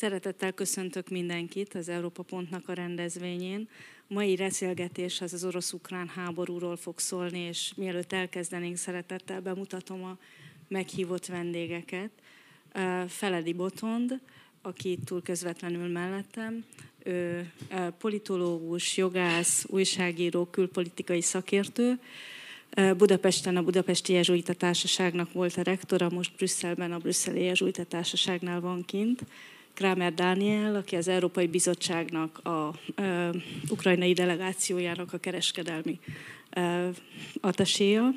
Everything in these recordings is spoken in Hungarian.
Szeretettel köszöntök mindenkit az Európa Pontnak a rendezvényén. Mai beszélgetés az az orosz-ukrán háborúról fog szólni, és mielőtt elkezdenénk, szeretettel bemutatom a meghívott vendégeket. Feledi Botond, aki itt túl közvetlenül mellettem, ő politológus, jogász, újságíró, külpolitikai szakértő, Budapesten a Budapesti Jezsuita Társaságnak volt a rektora, most Brüsszelben a Brüsszeli Jezsuita Társaságnál van kint. Kramer Dániel, aki az Európai Bizottságnak a ö, ukrajnai delegációjának a kereskedelmi ö, ataséja.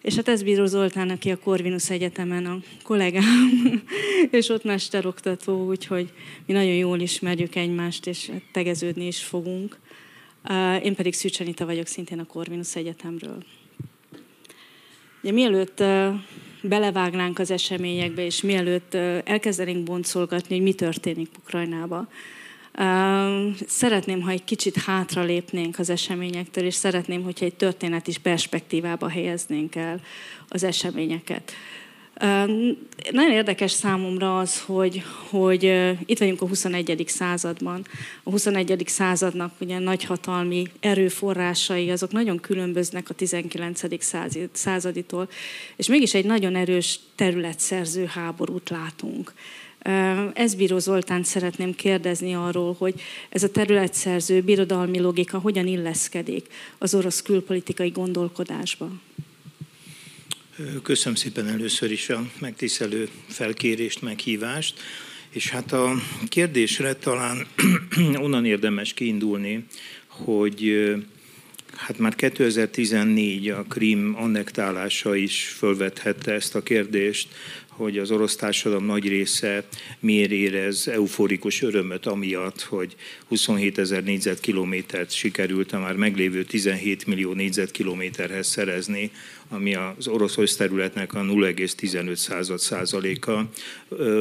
És hát ez Bíró Zoltán, aki a Corvinus Egyetemen a kollégám, és ott mesteroktató, úgyhogy mi nagyon jól ismerjük egymást, és tegeződni is fogunk. Én pedig Szűcs Anita vagyok, szintén a Corvinus Egyetemről. Ugye, mielőtt belevágnánk az eseményekbe, és mielőtt elkezdenénk boncolgatni, hogy mi történik Ukrajnába, szeretném, ha egy kicsit hátra lépnénk az eseményektől, és szeretném, hogyha egy történet is perspektívába helyeznénk el az eseményeket. Nagyon érdekes számomra az, hogy, hogy itt vagyunk a 21. században. A 21. századnak ugye nagyhatalmi erőforrásai, azok nagyon különböznek a 19. századitól, és mégis egy nagyon erős területszerző háborút látunk. Ez Bíró Zoltán szeretném kérdezni arról, hogy ez a területszerző birodalmi logika hogyan illeszkedik az orosz külpolitikai gondolkodásba. Köszönöm szépen először is a megtisztelő felkérést, meghívást. És hát a kérdésre talán onnan érdemes kiindulni, hogy hát már 2014 a Krím annektálása is fölvethette ezt a kérdést, hogy az orosz társadalom nagy része miért érez euforikus örömöt amiatt, hogy 27 ezer négyzetkilométert sikerült a már meglévő 17 millió négyzetkilométerhez szerezni ami az orosz összterületnek a 0,15 század százaléka.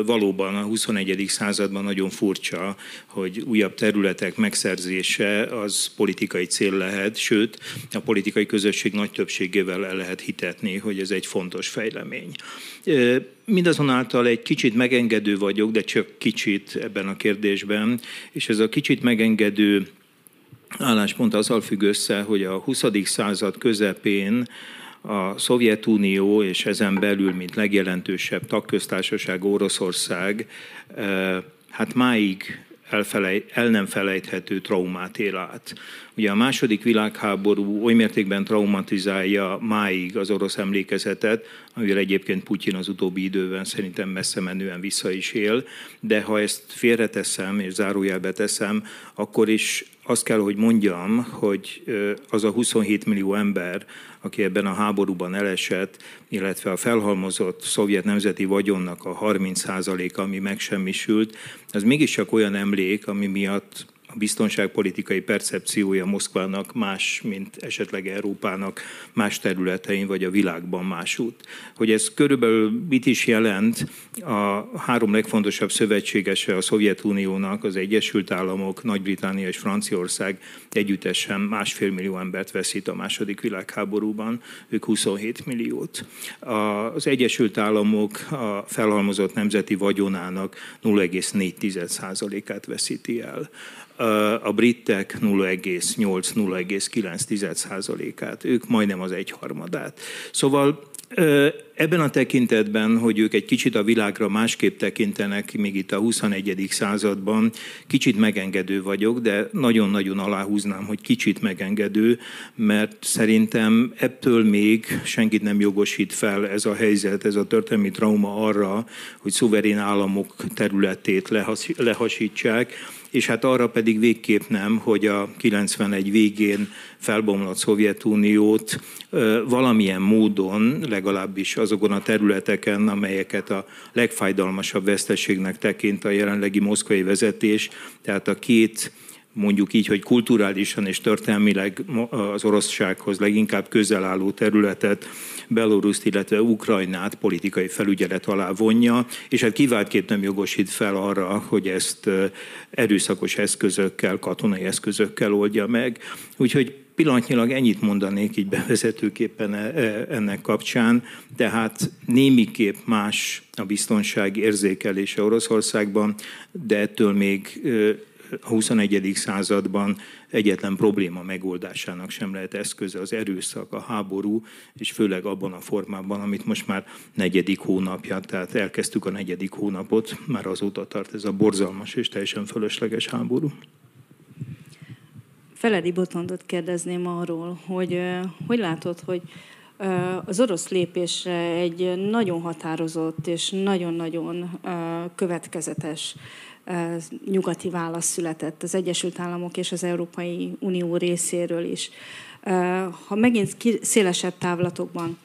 Valóban a 21. században nagyon furcsa, hogy újabb területek megszerzése az politikai cél lehet, sőt, a politikai közösség nagy többségével el lehet hitetni, hogy ez egy fontos fejlemény. Mindazonáltal egy kicsit megengedő vagyok, de csak kicsit ebben a kérdésben, és ez a kicsit megengedő álláspont azzal függ össze, hogy a 20. század közepén a Szovjetunió és ezen belül, mint legjelentősebb tagköztársaság Oroszország, eh, hát máig elfelej, el nem felejthető traumát él át. Ugye a második világháború oly mértékben traumatizálja máig az orosz emlékezetet, amivel egyébként Putyin az utóbbi időben szerintem messze menően vissza is él, de ha ezt félreteszem és zárójelbe teszem, akkor is azt kell, hogy mondjam, hogy az a 27 millió ember, aki ebben a háborúban elesett, illetve a felhalmozott szovjet nemzeti vagyonnak a 30%-a, ami megsemmisült, az mégiscsak olyan emlék, ami miatt a biztonságpolitikai percepciója Moszkvának más, mint esetleg Európának más területein, vagy a világban másút. Hogy ez körülbelül mit is jelent, a három legfontosabb szövetségese a Szovjetuniónak, az Egyesült Államok, Nagy-Britannia és Franciaország együttesen másfél millió embert veszít a második világháborúban, ők 27 milliót. Az Egyesült Államok a felhalmozott nemzeti vagyonának 0,4%-át veszíti el a britek 0,8-0,9 százalékát, ők majdnem az egyharmadát. Szóval ebben a tekintetben, hogy ők egy kicsit a világra másképp tekintenek, még itt a 21. században, kicsit megengedő vagyok, de nagyon-nagyon aláhúznám, hogy kicsit megengedő, mert szerintem ettől még senkit nem jogosít fel ez a helyzet, ez a történelmi trauma arra, hogy szuverén államok területét lehasítsák, és hát arra pedig végképp nem, hogy a 91 végén felbomlott Szovjetuniót valamilyen módon, legalábbis azokon a területeken, amelyeket a legfájdalmasabb veszteségnek tekint a jelenlegi moszkvai vezetés, tehát a két mondjuk így, hogy kulturálisan és történelmileg az oroszsághoz leginkább közel álló területet, Beloruszt, illetve Ukrajnát politikai felügyelet alá vonja, és hát kiváltképp nem jogosít fel arra, hogy ezt erőszakos eszközökkel, katonai eszközökkel oldja meg. Úgyhogy pillanatnyilag ennyit mondanék így bevezetőképpen e, e, ennek kapcsán, tehát némiképp más a biztonság érzékelése Oroszországban, de ettől még a 21. században egyetlen probléma megoldásának sem lehet eszköze az erőszak, a háború, és főleg abban a formában, amit most már negyedik hónapja, tehát elkezdtük a negyedik hónapot, már azóta tart ez a borzalmas és teljesen fölösleges háború. Feledi Botondot kérdezném arról, hogy hogy látod, hogy az orosz lépésre egy nagyon határozott és nagyon-nagyon következetes nyugati válasz született az Egyesült Államok és az Európai Unió részéről is. Ha megint szélesebb távlatokban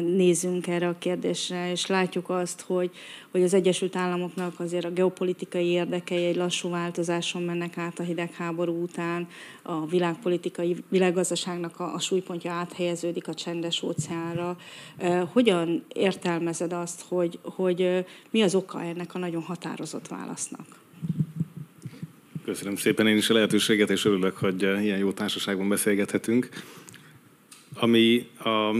nézünk erre a kérdésre, és látjuk azt, hogy, hogy az Egyesült Államoknak azért a geopolitikai érdekei egy lassú változáson mennek át a hidegháború után, a világpolitikai, világgazdaságnak a, a súlypontja áthelyeződik a csendes óceánra. Hogyan értelmezed azt, hogy, hogy mi az oka ennek a nagyon határozott válasznak? Köszönöm szépen én is a lehetőséget, és örülök, hogy ilyen jó társaságban beszélgethetünk. Ami a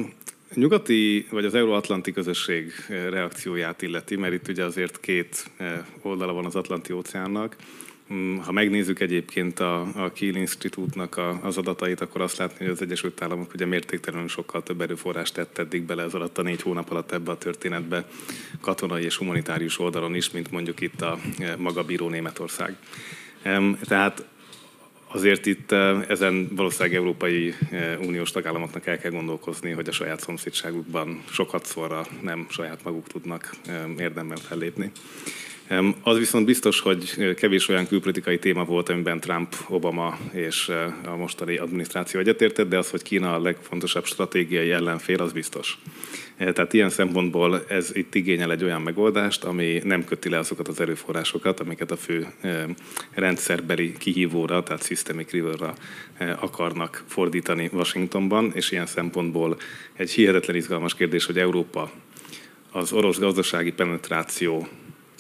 nyugati vagy az euróatlanti közösség reakcióját illeti, mert itt ugye azért két oldala van az Atlanti óceánnak. Mm, ha megnézzük egyébként a, a Kiel Institute-nak a, az adatait, akkor azt látni, hogy az Egyesült Államok ugye mértéktelenül sokkal több erőforrást tett eddig bele ez alatt a négy hónap alatt ebbe a történetbe, katonai és humanitárius oldalon is, mint mondjuk itt a maga bíró Németország. Tehát azért itt eh, ezen valószínűleg Európai eh, Uniós tagállamoknak el kell gondolkozni, hogy a saját szomszédságukban sokat szorra nem saját maguk tudnak érdemben fellépni. Az viszont biztos, hogy kevés olyan külpolitikai téma volt, amiben Trump, Obama és a mostani adminisztráció egyetértett, de az, hogy Kína a legfontosabb stratégiai ellenfél, az biztos. Tehát ilyen szempontból ez itt igényel egy olyan megoldást, ami nem köti le azokat az erőforrásokat, amiket a fő rendszerbeli kihívóra, tehát systemic river akarnak fordítani Washingtonban, és ilyen szempontból egy hihetetlen izgalmas kérdés, hogy Európa az orosz gazdasági penetráció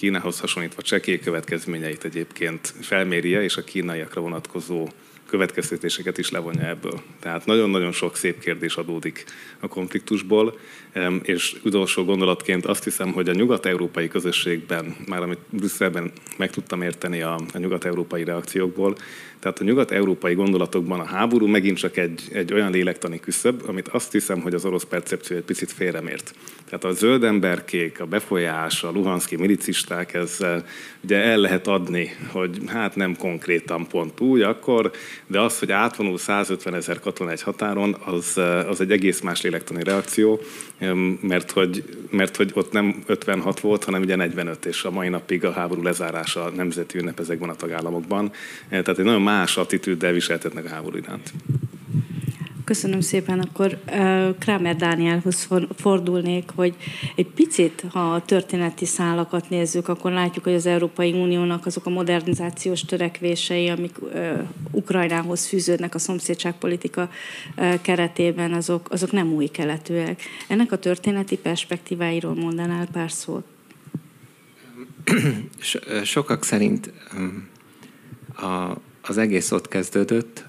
Kínához hasonlítva csekély következményeit egyébként felmérje, és a kínaiakra vonatkozó következtetéseket is levonja ebből. Tehát nagyon-nagyon sok szép kérdés adódik a konfliktusból, és utolsó gondolatként azt hiszem, hogy a nyugat-európai közösségben, már amit Brüsszelben meg tudtam érteni a, a nyugat-európai reakciókból, tehát a nyugat-európai gondolatokban a háború megint csak egy, egy olyan lélektani küszöb, amit azt hiszem, hogy az orosz percepció egy picit félremért. Tehát a zöld emberkék, a befolyás, a luhanszki milicisták, ez eh, ugye el lehet adni, hogy hát nem konkrétan pont úgy akkor, de az, hogy átvonul 150 ezer katona egy határon, az, az egy egész más lélektani reakció, mert hogy, mert hogy ott nem 56 volt, hanem ugye 45, és a mai napig a háború lezárása nemzeti ünnep ezekben a tagállamokban. Eh, tehát egy nagyon más attitűddel viseltetnek a háború iránt. Köszönöm szépen. Akkor Kramer Dánielhoz fordulnék, hogy egy picit, ha a történeti szálakat nézzük, akkor látjuk, hogy az Európai Uniónak azok a modernizációs törekvései, amik Ukrajnához fűződnek a szomszédságpolitika keretében, azok, azok nem új keletűek. Ennek a történeti perspektíváiról mondanál pár szót? Sokak szerint a, az egész ott kezdődött,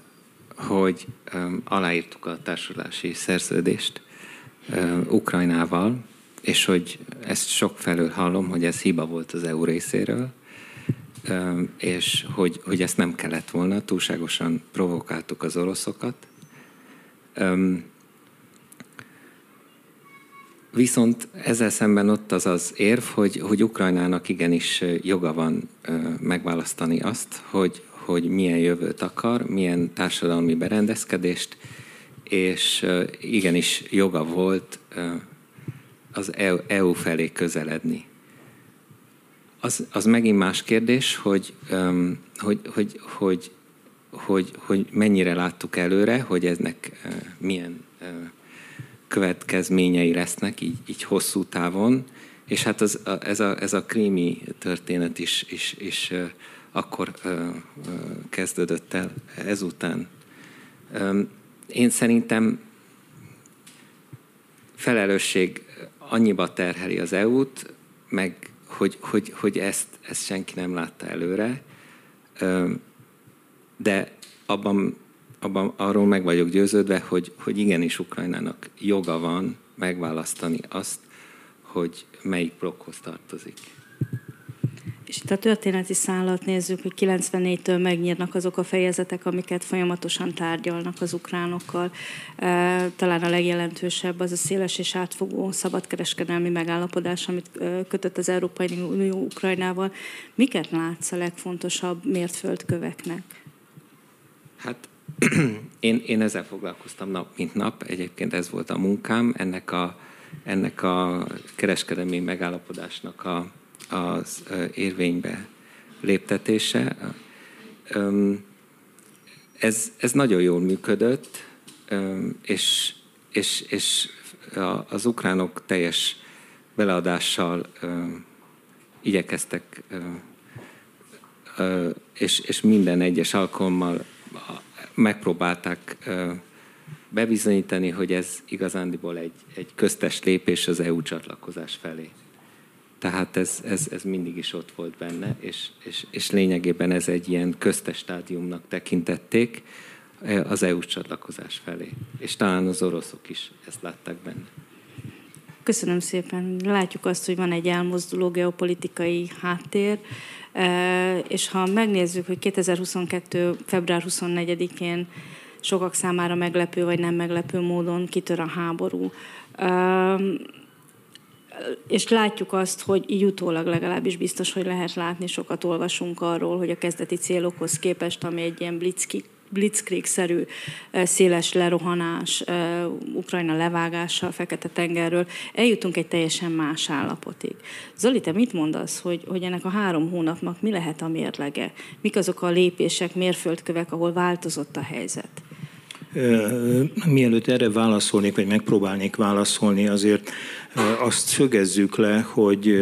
hogy um, aláírtuk a társulási szerződést um, Ukrajnával, és hogy ezt sok felől hallom, hogy ez hiba volt az EU részéről, um, és hogy, hogy ezt nem kellett volna, túlságosan provokáltuk az oroszokat. Um, Viszont ezzel szemben ott az az érv, hogy, hogy Ukrajnának igenis joga van megválasztani azt, hogy, hogy milyen jövőt akar, milyen társadalmi berendezkedést, és igenis joga volt az EU e felé közeledni. Az, az megint más kérdés, hogy, hogy, hogy, hogy, hogy, hogy mennyire láttuk előre, hogy eznek milyen következményei lesznek így, így hosszú távon, És hát az, ez, a, ez a krími történet is, is, is akkor kezdődött el ezután. Én szerintem felelősség annyiba terheli az EU-t, meg hogy, hogy, hogy ezt, ezt senki nem látta előre, de abban, abban arról meg vagyok győződve, hogy, hogy igenis Ukrajnának joga van megválasztani azt, hogy melyik blokkhoz tartozik. És itt a történeti szállat nézzük, hogy 94-től megnyírnak azok a fejezetek, amiket folyamatosan tárgyalnak az ukránokkal. Talán a legjelentősebb az a széles és átfogó szabadkereskedelmi megállapodás, amit kötött az Európai Unió Ukrajnával. Miket látsz a legfontosabb mértföldköveknek? Hát én, én ezzel foglalkoztam nap, mint nap. Egyébként ez volt a munkám. Ennek a, ennek a kereskedelmi megállapodásnak a az érvénybe léptetése. Ez, ez nagyon jól működött, és, és, és az ukránok teljes beleadással igyekeztek, és, és minden egyes alkalommal megpróbálták bebizonyítani, hogy ez igazándiból egy, egy köztes lépés az EU csatlakozás felé. Tehát ez, ez, ez mindig is ott volt benne, és, és, és lényegében ez egy ilyen köztes stádiumnak tekintették eh, az EU csatlakozás felé. És talán az oroszok is ezt látták benne. Köszönöm szépen. Látjuk azt, hogy van egy elmozduló geopolitikai háttér, eh, és ha megnézzük, hogy 2022. február 24-én sokak számára meglepő vagy nem meglepő módon kitör a háború, eh, és látjuk azt, hogy így legalábbis biztos, hogy lehet látni, sokat olvasunk arról, hogy a kezdeti célokhoz képest, ami egy ilyen blitzkrieg blitzkrieg-szerű széles lerohanás, Ukrajna levágása a Fekete-tengerről, eljutunk egy teljesen más állapotig. Zoli, te mit mondasz, hogy, hogy ennek a három hónapnak mi lehet a mérlege? Mik azok a lépések, mérföldkövek, ahol változott a helyzet? Mielőtt erre válaszolnék, vagy megpróbálnék válaszolni, azért azt szögezzük le, hogy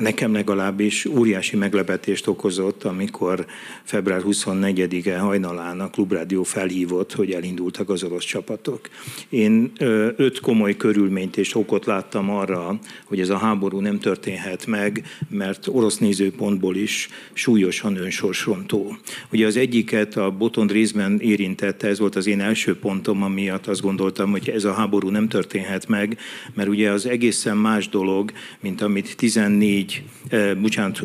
nekem legalábbis óriási meglepetést okozott, amikor február 24-e hajnalán a Klubrádió felhívott, hogy elindultak az orosz csapatok. Én öt komoly körülményt és okot láttam arra, hogy ez a háború nem történhet meg, mert orosz nézőpontból is súlyosan önsorsrontó. Ugye az egyiket a Botond részben érintette, ez volt az én első pontom, amiatt azt gondoltam, hogy ez a háború nem történhet meg, mert ugye az egészen más dolog, mint amit 14 24, bocsánat,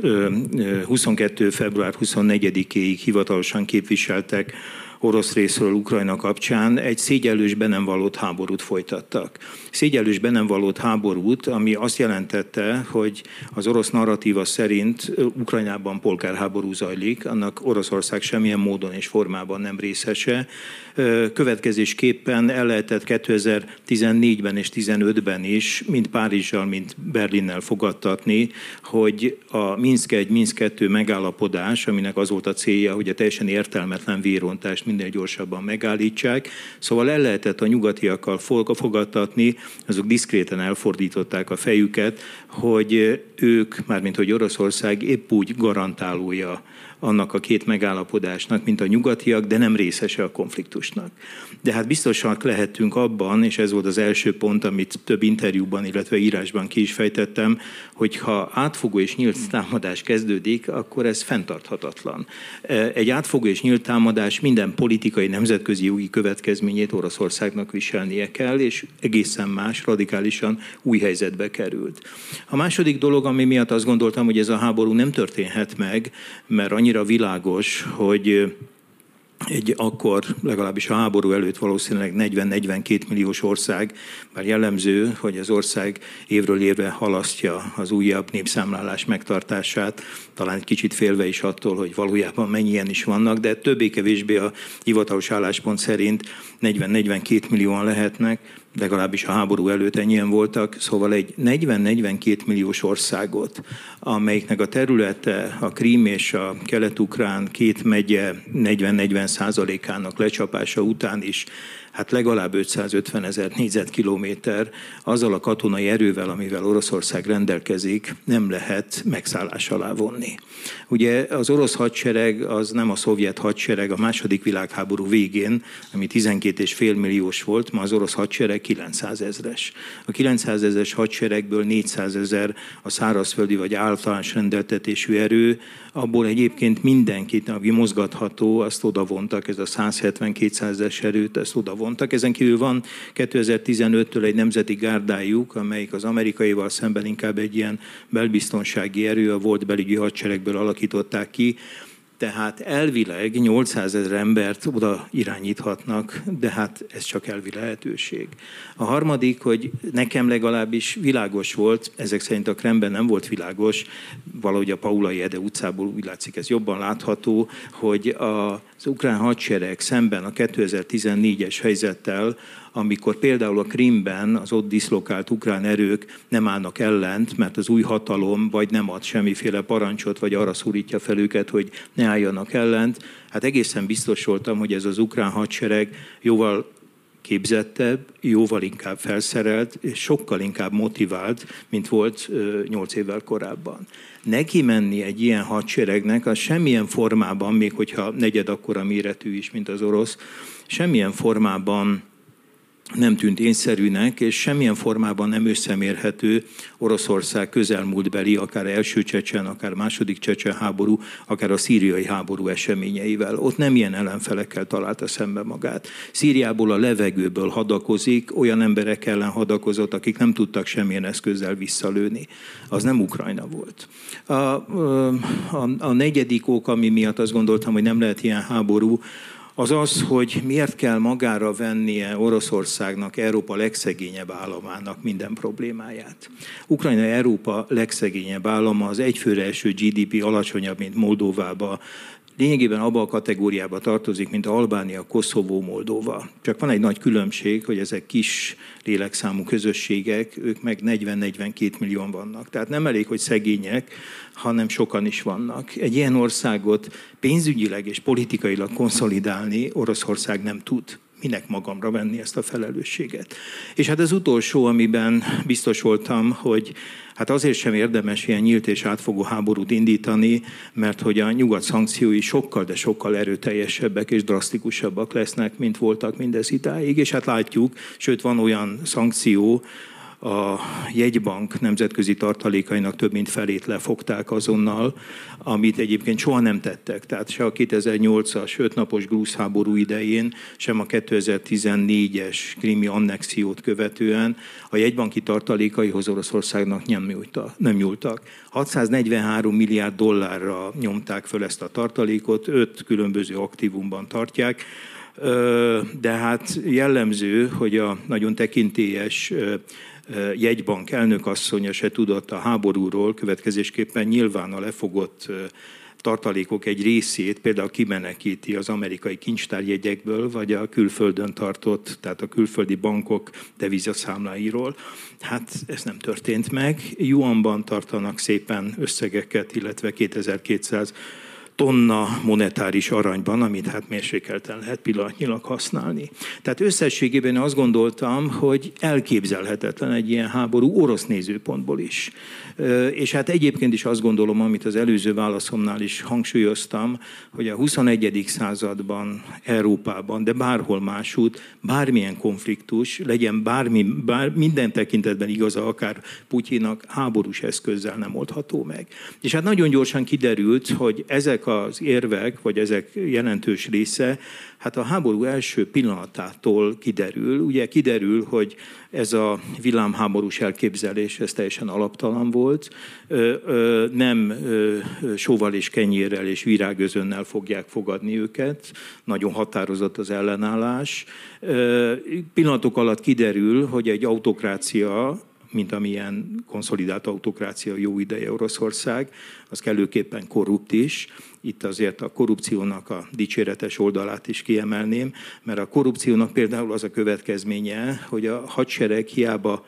22. február 24-éig hivatalosan képviseltek orosz részről Ukrajna kapcsán egy szégyellős be nem valót háborút folytattak. Szégyellős be nem valót háborút, ami azt jelentette, hogy az orosz narratíva szerint Ukrajnában polgárháború zajlik, annak Oroszország semmilyen módon és formában nem részese. Következésképpen el lehetett 2014-ben és 2015-ben is, mind Párizsal, mind Berlinnel fogadtatni, hogy a Minsk 1, Minsk 2 megállapodás, aminek az volt a célja, hogy a teljesen értelmetlen vérontást minél gyorsabban megállítsák. Szóval el lehetett a nyugatiakkal fogadtatni, azok diszkréten elfordították a fejüket, hogy ők, mármint hogy Oroszország épp úgy garantálója annak a két megállapodásnak, mint a nyugatiak, de nem részese a konfliktusnak. De hát biztosak lehetünk abban, és ez volt az első pont, amit több interjúban, illetve írásban ki is fejtettem, hogy ha átfogó és nyílt támadás kezdődik, akkor ez fenntarthatatlan. Egy átfogó és nyílt támadás minden politikai, nemzetközi jogi következményét Oroszországnak viselnie kell, és egészen más, radikálisan új helyzetbe került. A második dolog, ami miatt azt gondoltam, hogy ez a háború nem történhet meg, mert annyi annyira világos, hogy egy akkor, legalábbis a háború előtt valószínűleg 40-42 milliós ország, bár jellemző, hogy az ország évről évre halasztja az újabb népszámlálás megtartását, talán egy kicsit félve is attól, hogy valójában mennyien is vannak, de többé-kevésbé a hivatalos álláspont szerint 40-42 millióan lehetnek, legalábbis a háború előtt ennyien voltak, szóval egy 40-42 milliós országot, amelyiknek a területe a Krím és a kelet-ukrán két megye 40-40 százalékának lecsapása után is hát legalább 550 ezer négyzetkilométer azzal a katonai erővel, amivel Oroszország rendelkezik, nem lehet megszállás alá vonni. Ugye az orosz hadsereg az nem a szovjet hadsereg a második világháború végén, ami 12,5 milliós volt, ma az orosz hadsereg 900 ezres. A 900 ezres hadseregből 400 ezer a szárazföldi vagy általános rendeltetésű erő, abból egyébként mindenkit, aki mozgatható, azt oda vontak, ez a 170-200 erőt, ezt oda vontak. Ezen kívül van 2015-től egy nemzeti gárdájuk, amelyik az amerikaival szemben inkább egy ilyen belbiztonsági erő, a volt belügyi hadseregből alakították ki, tehát elvileg 800 ezer embert oda irányíthatnak, de hát ez csak elvi lehetőség. A harmadik, hogy nekem legalábbis világos volt, ezek szerint a Kremben nem volt világos, valahogy a Paulai Ede utcából úgy látszik ez jobban látható, hogy az ukrán hadsereg szemben a 2014-es helyzettel amikor például a Krimben az ott diszlokált ukrán erők nem állnak ellent, mert az új hatalom vagy nem ad semmiféle parancsot, vagy arra szorítja fel őket, hogy ne álljanak ellent. Hát egészen biztos voltam, hogy ez az ukrán hadsereg jóval képzettebb, jóval inkább felszerelt, és sokkal inkább motivált, mint volt nyolc évvel korábban. Neki menni egy ilyen hadseregnek, az semmilyen formában, még hogyha negyed akkora méretű is, mint az orosz, semmilyen formában nem tűnt énszerűnek, és semmilyen formában nem összemérhető Oroszország közelmúltbeli, akár első csecsen, akár második csecsen háború, akár a szíriai háború eseményeivel. Ott nem ilyen ellenfelekkel találta szembe magát. Szíriából a levegőből hadakozik, olyan emberek ellen hadakozott, akik nem tudtak semmilyen eszközzel visszalőni. Az nem Ukrajna volt. A, a, a negyedik ok, ami miatt azt gondoltam, hogy nem lehet ilyen háború, az az, hogy miért kell magára vennie Oroszországnak, Európa legszegényebb államának minden problémáját. Ukrajna Európa legszegényebb állama, az egyfőre eső GDP alacsonyabb, mint Moldóvába, lényegében abba a kategóriába tartozik, mint Albánia, Koszovó, Moldova. Csak van egy nagy különbség, hogy ezek kis lélekszámú közösségek, ők meg 40-42 millió vannak. Tehát nem elég, hogy szegények, hanem sokan is vannak. Egy ilyen országot pénzügyileg és politikailag konszolidálni Oroszország nem tud minek magamra venni ezt a felelősséget. És hát az utolsó, amiben biztos voltam, hogy hát azért sem érdemes ilyen nyílt és átfogó háborút indítani, mert hogy a nyugat szankciói sokkal, de sokkal erőteljesebbek és drasztikusabbak lesznek, mint voltak mindez idáig, és hát látjuk, sőt van olyan szankció, a jegybank nemzetközi tartalékainak több mint felét lefogták azonnal, amit egyébként soha nem tettek. Tehát se a 2008-as ötnapos grúz háború idején, sem a 2014-es krimi annexiót követően a jegybanki tartalékaihoz Oroszországnak nem, nyúltak. 643 milliárd dollárra nyomták föl ezt a tartalékot, öt különböző aktívumban tartják, de hát jellemző, hogy a nagyon tekintélyes jegybank elnökasszonya se tudott a háborúról, következésképpen nyilván a lefogott tartalékok egy részét például kimenekíti az amerikai kincstárjegyekből, vagy a külföldön tartott, tehát a külföldi bankok devizaszámláiról. Hát ez nem történt meg. Yuanban tartanak szépen összegeket, illetve 2200 tonna monetáris aranyban, amit hát mérsékelten lehet pillanatnyilag használni. Tehát összességében azt gondoltam, hogy elképzelhetetlen egy ilyen háború orosz nézőpontból is. És hát egyébként is azt gondolom, amit az előző válaszomnál is hangsúlyoztam, hogy a 21. században, Európában, de bárhol másút, bármilyen konfliktus, legyen bármi, bár, minden tekintetben igaza, akár Putyinak, háborús eszközzel nem oldható meg. És hát nagyon gyorsan kiderült, hogy ezek az érvek, vagy ezek jelentős része, hát a háború első pillanatától kiderül. Ugye kiderül, hogy ez a villámháborús elképzelés, ez teljesen alaptalan volt. Nem sóval és kenyérrel és virágözönnel fogják fogadni őket. Nagyon határozott az ellenállás. Pillanatok alatt kiderül, hogy egy autokrácia mint amilyen konszolidált autokrácia jó ideje Oroszország, az kellőképpen korrupt is. Itt azért a korrupciónak a dicséretes oldalát is kiemelném, mert a korrupciónak például az a következménye, hogy a hadsereg hiába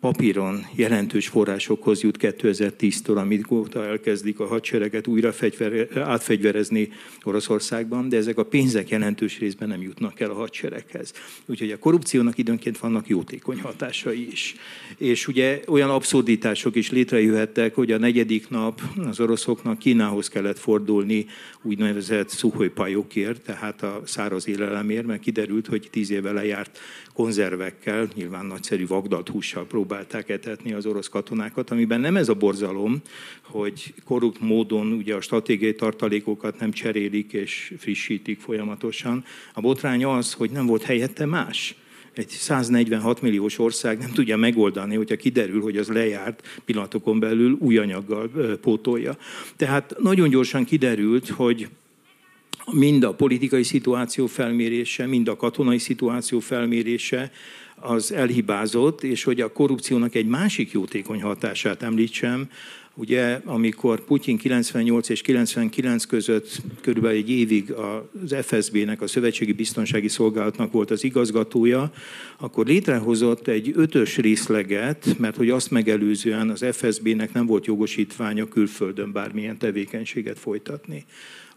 papíron jelentős forrásokhoz jut 2010-től, amit óta elkezdik a hadsereget újra fegyver, átfegyverezni Oroszországban, de ezek a pénzek jelentős részben nem jutnak el a hadsereghez. Úgyhogy a korrupciónak időnként vannak jótékony hatásai is. És ugye olyan abszurditások is létrejöhettek, hogy a negyedik nap az oroszoknak Kínához kellett fordulni úgynevezett szuhojpajokért, tehát a száraz élelemért, mert kiderült, hogy tíz éve lejárt konzervekkel, nyilván nagyszerű vagdalt hússal próbálták etetni az orosz katonákat, amiben nem ez a borzalom, hogy korrupt módon ugye a stratégiai tartalékokat nem cserélik és frissítik folyamatosan. A botrány az, hogy nem volt helyette más egy 146 milliós ország nem tudja megoldani, hogyha kiderül, hogy az lejárt pillanatokon belül új anyaggal pótolja. Tehát nagyon gyorsan kiderült, hogy mind a politikai szituáció felmérése, mind a katonai szituáció felmérése az elhibázott, és hogy a korrupciónak egy másik jótékony hatását említsem, Ugye, amikor Putyin 98 és 99 között körülbelül egy évig az FSB-nek, a Szövetségi Biztonsági Szolgálatnak volt az igazgatója, akkor létrehozott egy ötös részleget, mert hogy azt megelőzően az FSB-nek nem volt jogosítványa külföldön bármilyen tevékenységet folytatni.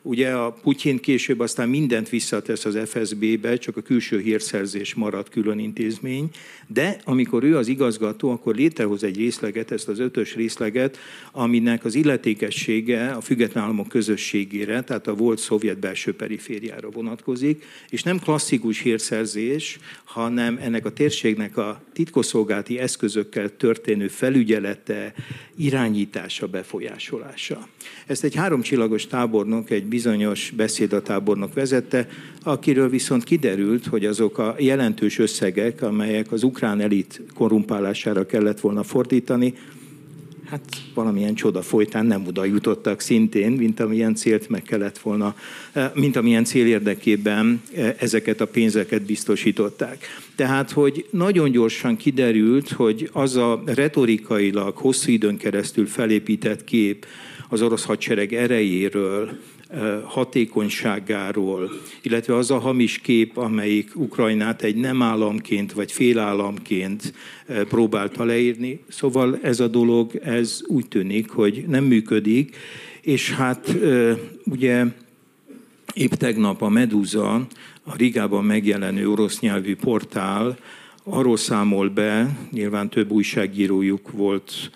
Ugye a Putyin később aztán mindent visszatesz az FSB-be, csak a külső hírszerzés maradt külön intézmény, de amikor ő az igazgató, akkor létrehoz egy részleget, ezt az ötös részleget, aminek az illetékessége a független államok közösségére, tehát a volt szovjet belső perifériára vonatkozik, és nem klasszikus hírszerzés, hanem ennek a térségnek a titkosszolgálati eszközökkel történő felügyelete, irányítása, befolyásolása. Ezt egy háromcsillagos tábornok, egy bizonyos beszédatábornok vezette, akiről viszont kiderült, hogy azok a jelentős összegek, amelyek az ukrán elit korrumpálására kellett volna fordítani, hát valamilyen csoda folytán nem oda jutottak szintén, mint amilyen célt meg kellett volna, eh, mint amilyen cél érdekében eh, ezeket a pénzeket biztosították. Tehát, hogy nagyon gyorsan kiderült, hogy az a retorikailag hosszú időn keresztül felépített kép az orosz hadsereg erejéről, hatékonyságáról, illetve az a hamis kép, amelyik Ukrajnát egy nem államként vagy félállamként próbálta leírni. Szóval ez a dolog, ez úgy tűnik, hogy nem működik, és hát ugye épp tegnap a Medusa, a Rigában megjelenő orosz nyelvű portál arról számol be, nyilván több újságírójuk volt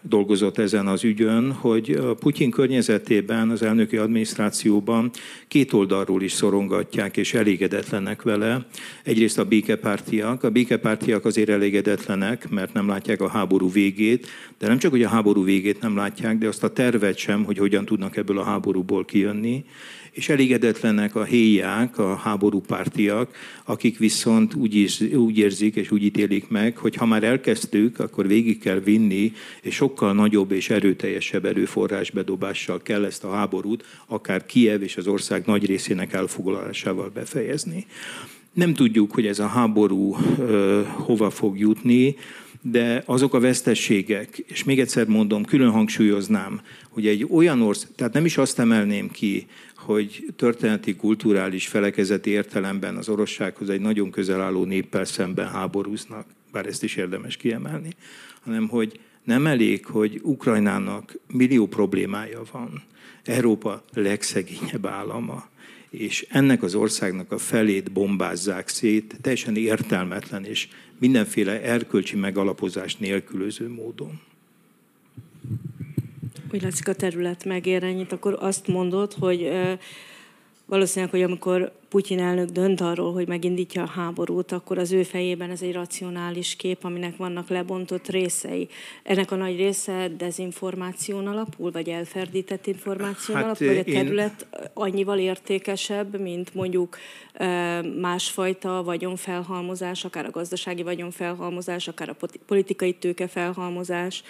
dolgozott ezen az ügyön, hogy a Putyin környezetében, az elnöki adminisztrációban két oldalról is szorongatják és elégedetlenek vele. Egyrészt a békepártiak. A békepártiak azért elégedetlenek, mert nem látják a háború végét, de nem csak, hogy a háború végét nem látják, de azt a tervet sem, hogy hogyan tudnak ebből a háborúból kijönni és elégedetlenek a héják, a háborúpártiak, akik viszont úgy, is, úgy érzik és úgy ítélik meg, hogy ha már elkezdtük, akkor végig kell vinni, és sokkal nagyobb és erőteljesebb erőforrás bedobással kell ezt a háborút, akár Kiev és az ország nagy részének elfoglalásával befejezni. Nem tudjuk, hogy ez a háború ö, hova fog jutni, de azok a vesztességek, és még egyszer mondom, külön hangsúlyoznám, hogy egy olyan ország, tehát nem is azt emelném ki, hogy történeti, kulturális, felekezeti értelemben az orossághoz egy nagyon közel álló néppel szemben háborúznak, bár ezt is érdemes kiemelni, hanem hogy nem elég, hogy Ukrajnának millió problémája van, Európa legszegényebb állama, és ennek az országnak a felét bombázzák szét, teljesen értelmetlen és mindenféle erkölcsi megalapozás nélkülöző módon. Úgy látszik a terület megér ennyit, akkor azt mondod, hogy valószínűleg, hogy amikor Putyin elnök dönt arról, hogy megindítja a háborút, akkor az ő fejében ez egy racionális kép, aminek vannak lebontott részei. Ennek a nagy része dezinformáción alapul, vagy elferdített információn hát alapul, vagy a terület én... annyival értékesebb, mint mondjuk másfajta vagyonfelhalmozás, akár a gazdasági vagyonfelhalmozás, akár a politikai tőkefelhalmozás.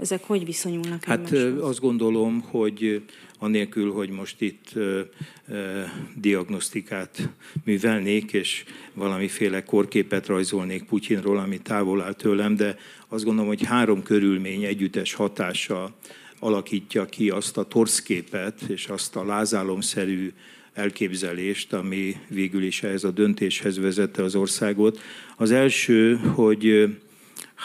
Ezek hogy viszonyulnak Hát egymáshoz? azt gondolom, hogy anélkül, hogy most itt ö, ö, diagnosztikát művelnék, és valamiféle korképet rajzolnék Putyinról, ami távol áll tőlem, de azt gondolom, hogy három körülmény együttes hatása alakítja ki azt a torszképet és azt a lázálomszerű elképzelést, ami végül is ehhez a döntéshez vezette az országot. Az első, hogy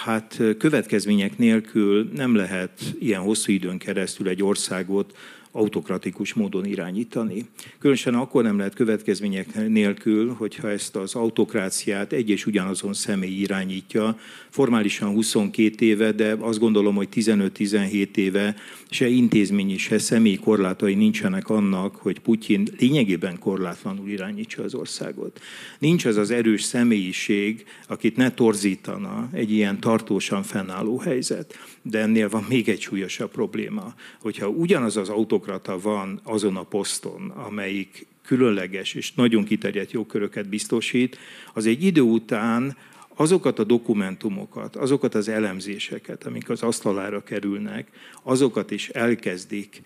hát következmények nélkül nem lehet ilyen hosszú időn keresztül egy országot autokratikus módon irányítani. Különösen akkor nem lehet következmények nélkül, hogyha ezt az autokráciát egy és ugyanazon személy irányítja, formálisan 22 éve, de azt gondolom, hogy 15-17 éve se intézményi, se személyi korlátai nincsenek annak, hogy Putyin lényegében korlátlanul irányítsa az országot. Nincs az az erős személyiség, akit ne torzítana egy ilyen tartósan fennálló helyzet. De ennél van még egy súlyosabb probléma, hogyha ugyanaz az autokrata van azon a poszton, amelyik különleges és nagyon kiterjedt jogköröket biztosít, az egy idő után azokat a dokumentumokat, azokat az elemzéseket, amik az asztalára kerülnek, azokat is elkezdik,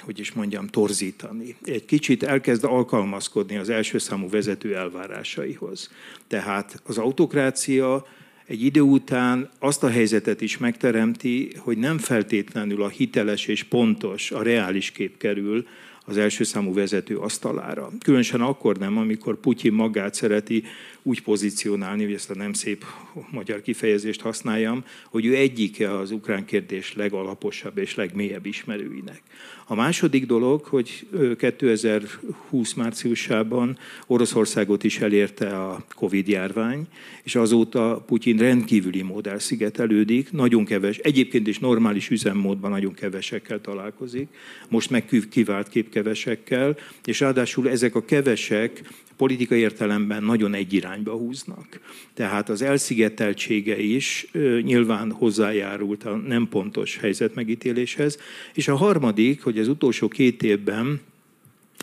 hogy is mondjam, torzítani. Egy kicsit elkezd alkalmazkodni az első számú vezető elvárásaihoz. Tehát az autokrácia egy idő után azt a helyzetet is megteremti, hogy nem feltétlenül a hiteles és pontos, a reális kép kerül az első számú vezető asztalára. Különösen akkor nem, amikor Putyin magát szereti úgy pozícionálni, hogy ezt a nem szép magyar kifejezést használjam, hogy ő egyike az ukrán kérdés legalaposabb és legmélyebb ismerőinek. A második dolog, hogy 2020 márciusában Oroszországot is elérte a Covid-járvány, és azóta Putyin rendkívüli mód elszigetelődik, nagyon keves, egyébként is normális üzemmódban nagyon kevesekkel találkozik, most meg kivált képkevesekkel, és ráadásul ezek a kevesek politikai értelemben nagyon egy irányba húznak. Tehát az elszigeteltsége is nyilván hozzájárult a nem pontos helyzet megítéléshez. És a harmadik, hogy az utolsó két évben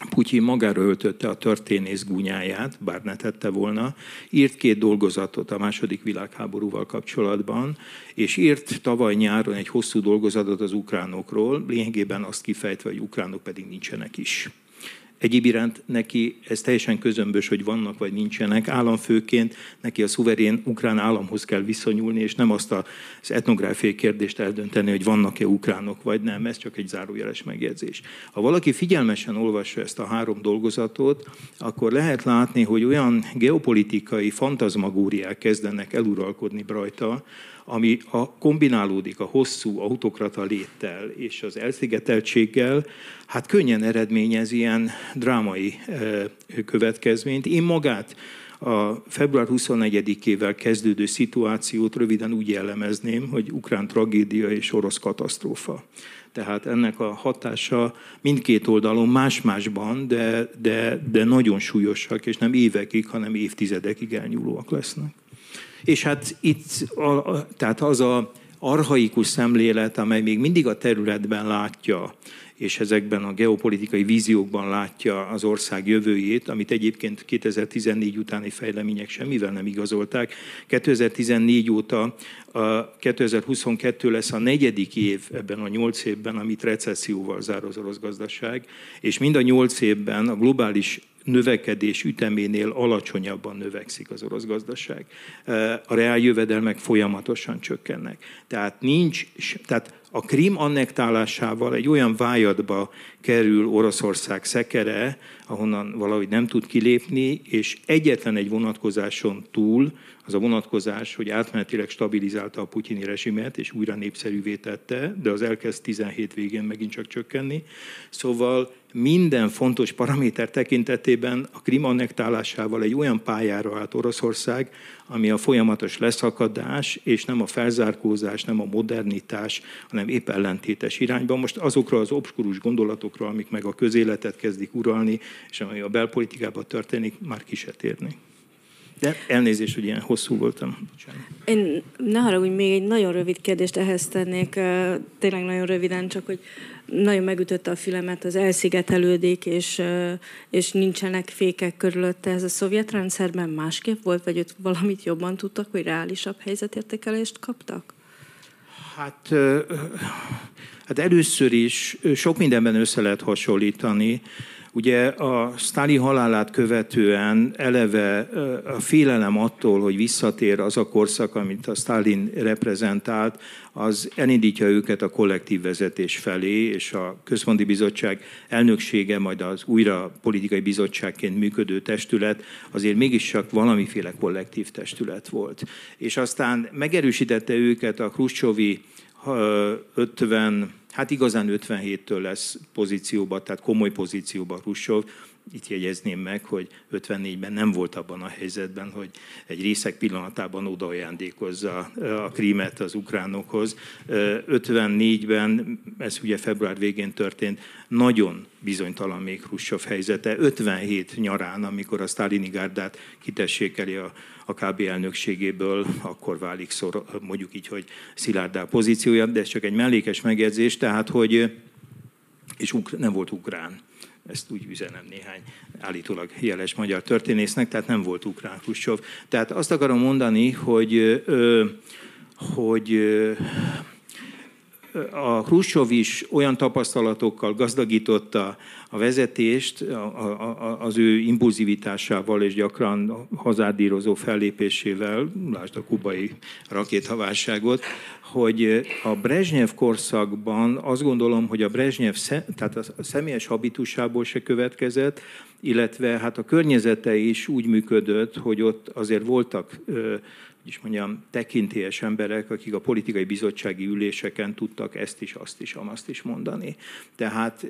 Putyin magára öltötte a történész gúnyáját, bár ne tette volna, írt két dolgozatot a második világháborúval kapcsolatban, és írt tavaly nyáron egy hosszú dolgozatot az ukránokról, lényegében azt kifejtve, hogy ukránok pedig nincsenek is. Egyéb iránt neki ez teljesen közömbös, hogy vannak vagy nincsenek. Államfőként neki a szuverén ukrán államhoz kell viszonyulni, és nem azt az etnográfiai kérdést eldönteni, hogy vannak-e ukránok vagy nem. Ez csak egy zárójeles megjegyzés. Ha valaki figyelmesen olvassa ezt a három dolgozatot, akkor lehet látni, hogy olyan geopolitikai fantazmagóriák kezdenek eluralkodni rajta, ami a, kombinálódik a hosszú autokrata léttel és az elszigeteltséggel, hát könnyen eredményez ilyen drámai következményt. Én magát a február 24-ével kezdődő szituációt röviden úgy jellemezném, hogy ukrán tragédia és orosz katasztrófa. Tehát ennek a hatása mindkét oldalon más-másban, de, de, de nagyon súlyosak, és nem évekig, hanem évtizedekig elnyúlóak lesznek. És hát itt a, tehát az a arhaikus szemlélet, amely még mindig a területben látja, és ezekben a geopolitikai víziókban látja az ország jövőjét, amit egyébként 2014 utáni fejlemények semmivel nem igazolták. 2014 óta a 2022 lesz a negyedik év ebben a nyolc évben, amit recesszióval zár az orosz gazdaság, és mind a nyolc évben a globális növekedés üteménél alacsonyabban növekszik az orosz gazdaság. A reál jövedelmek folyamatosan csökkennek. Tehát nincs, tehát a Krim annektálásával egy olyan vájadba kerül Oroszország szekere, ahonnan valahogy nem tud kilépni, és egyetlen egy vonatkozáson túl, az a vonatkozás, hogy átmenetileg stabilizálta a putyini rezsimet, és újra népszerűvé tette, de az elkezd 17 végén megint csak csökkenni. Szóval minden fontos paraméter tekintetében a Krim annektálásával egy olyan pályára állt Oroszország, ami a folyamatos leszakadás, és nem a felzárkózás, nem a modernitás, hanem épp ellentétes irányba. Most azokra az obskurus gondolatokra, amik meg a közéletet kezdik uralni, és ami a belpolitikában történik, már ki. De elnézést, hogy ilyen hosszú voltam. Én ne haragudj, még egy nagyon rövid kérdést ehhez tennék, tényleg nagyon röviden, csak hogy nagyon megütötte a fülemet, az elszigetelődik, és, és nincsenek fékek körülötte. Ez a szovjet rendszerben másképp volt, vagy ott valamit jobban tudtak, hogy reálisabb helyzetértékelést kaptak? Hát, hát először is sok mindenben össze lehet hasonlítani. Ugye a Sztáli halálát követően eleve a félelem attól, hogy visszatér az a korszak, amit a Stalin reprezentált, az elindítja őket a kollektív vezetés felé, és a Központi Bizottság elnöksége, majd az újra politikai bizottságként működő testület azért mégiscsak valamiféle kollektív testület volt. És aztán megerősítette őket a Khrushchevi 50 hát igazán 57-től lesz pozícióban, tehát komoly pozícióban Khrushchev. Itt jegyezném meg, hogy 54-ben nem volt abban a helyzetben, hogy egy részek pillanatában odaajándékozza a krímet az ukránokhoz. 54-ben, ez ugye február végén történt, nagyon bizonytalan még Khrushchev helyzete. 57 nyarán, amikor a sztálini gárdát kitessékeli a a KB elnökségéből, akkor válik szor, mondjuk így, hogy szilárdá pozíciója, de ez csak egy mellékes megjegyzés, tehát hogy és nem volt ukrán. Ezt úgy üzenem néhány állítólag jeles magyar történésznek, tehát nem volt ukrán Khrushchev. Tehát azt akarom mondani, hogy, hogy a Khrushchev is olyan tapasztalatokkal gazdagította a vezetést az ő impulzivitásával és gyakran hazádírozó fellépésével, lásd a kubai rakétaválságot, hogy a Brezsnyev korszakban azt gondolom, hogy a Brezsnyev tehát a személyes habitusából se következett, illetve hát a környezete is úgy működött, hogy ott azért voltak is mondjam, tekintélyes emberek, akik a politikai bizottsági üléseken tudtak ezt is, azt is, azt is mondani. Tehát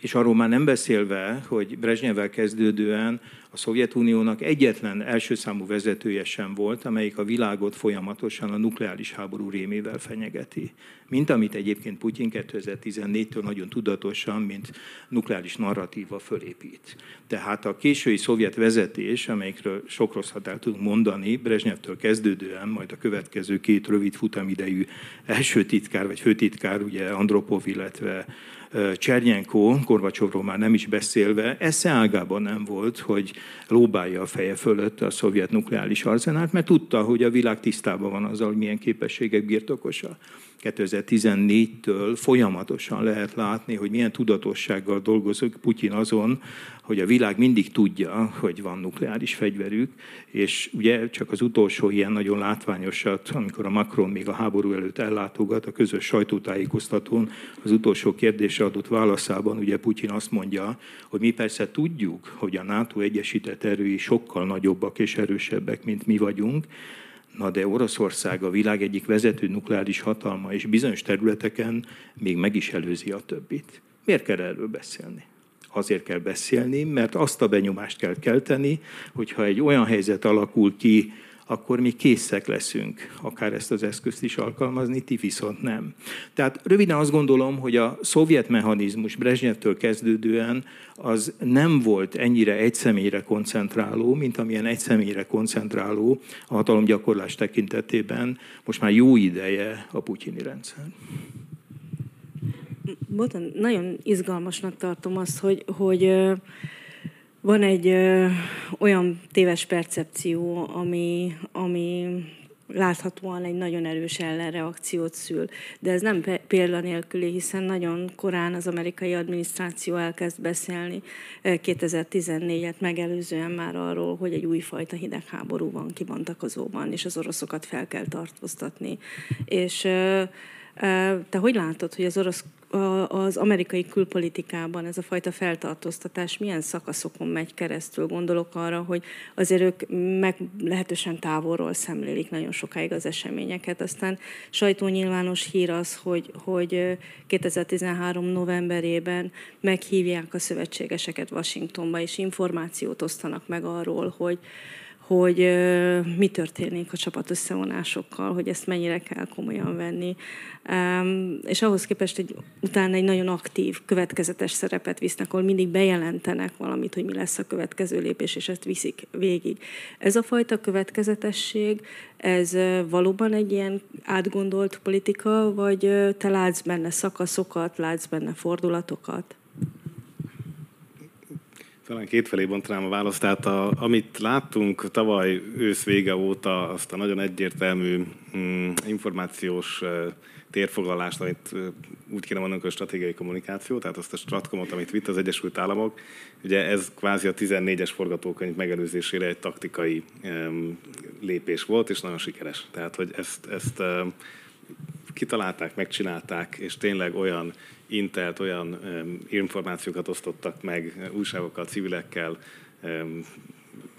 és arról már nem beszélve, hogy Brezsnyevvel kezdődően a Szovjetuniónak egyetlen első számú vezetője sem volt, amelyik a világot folyamatosan a nukleáris háború rémével fenyegeti. Mint amit egyébként Putyin 2014-től nagyon tudatosan, mint nukleáris narratíva fölépít. Tehát a késői szovjet vezetés, amelyikről sok rosszat el tudunk mondani, Brezsnyevtől kezdődően, majd a következő két rövid futamidejű első titkár vagy főtitkár, ugye Andropov, illetve Csernyenko, Korvacsovról már nem is beszélve, esze ágában nem volt, hogy lóbálja a feje fölött a szovjet nukleáris arzenált, mert tudta, hogy a világ tisztában van azzal, hogy milyen képességek birtokosa. 2014-től folyamatosan lehet látni, hogy milyen tudatossággal dolgozik Putyin azon, hogy a világ mindig tudja, hogy van nukleáris fegyverük, és ugye csak az utolsó ilyen nagyon látványosat, amikor a Macron még a háború előtt ellátogat a közös sajtótájékoztatón, az utolsó kérdésre adott válaszában ugye Putyin azt mondja, hogy mi persze tudjuk, hogy a NATO egyesített erői sokkal nagyobbak és erősebbek, mint mi vagyunk, Na de Oroszország a világ egyik vezető nukleáris hatalma, és bizonyos területeken még meg is előzi a többit. Miért kell erről beszélni? Azért kell beszélni, mert azt a benyomást kell kelteni, hogyha egy olyan helyzet alakul ki, akkor mi készek leszünk akár ezt az eszközt is alkalmazni, ti viszont nem. Tehát röviden azt gondolom, hogy a szovjet mechanizmus Brezsnyevtől kezdődően az nem volt ennyire egy személyre koncentráló, mint amilyen egy személyre koncentráló a hatalomgyakorlás tekintetében most már jó ideje a putyini rendszer. Botan, nagyon izgalmasnak tartom azt, hogy, hogy van egy ö, olyan téves percepció, ami, ami láthatóan egy nagyon erős ellenreakciót szül. De ez nem példa nélküli, hiszen nagyon korán az amerikai adminisztráció elkezd beszélni 2014-et megelőzően már arról, hogy egy újfajta hidegháború van kibontakozóban, és az oroszokat fel kell tartóztatni. És te hogy látod, hogy az orosz az amerikai külpolitikában ez a fajta feltartóztatás milyen szakaszokon megy keresztül? Gondolok arra, hogy azért ők meg lehetősen távolról szemlélik nagyon sokáig az eseményeket. Aztán sajtónyilvános hír az, hogy, hogy 2013 novemberében meghívják a szövetségeseket Washingtonba, és információt osztanak meg arról, hogy, hogy mi történik a csapat összevonásokkal, hogy ezt mennyire kell komolyan venni. És ahhoz képest egy, utána egy nagyon aktív, következetes szerepet visznek, ahol mindig bejelentenek valamit, hogy mi lesz a következő lépés, és ezt viszik végig. Ez a fajta következetesség, ez valóban egy ilyen átgondolt politika, vagy te látsz benne szakaszokat, látsz benne fordulatokat? Talán kétfelé bontanám a választ. Tehát a, amit láttunk tavaly ősz vége óta, azt a nagyon egyértelmű mm, információs térfoglalást, amit úgy kéne mondanunk, hogy stratégiai kommunikáció, tehát azt a stratkomot, amit vitt az Egyesült Államok, ugye ez kvázi a 14-es forgatókönyv megelőzésére egy taktikai lépés volt, és nagyon sikeres. Tehát, hogy ezt, ezt kitalálták, megcsinálták, és tényleg olyan intelt, olyan információkat osztottak meg újságokkal, civilekkel,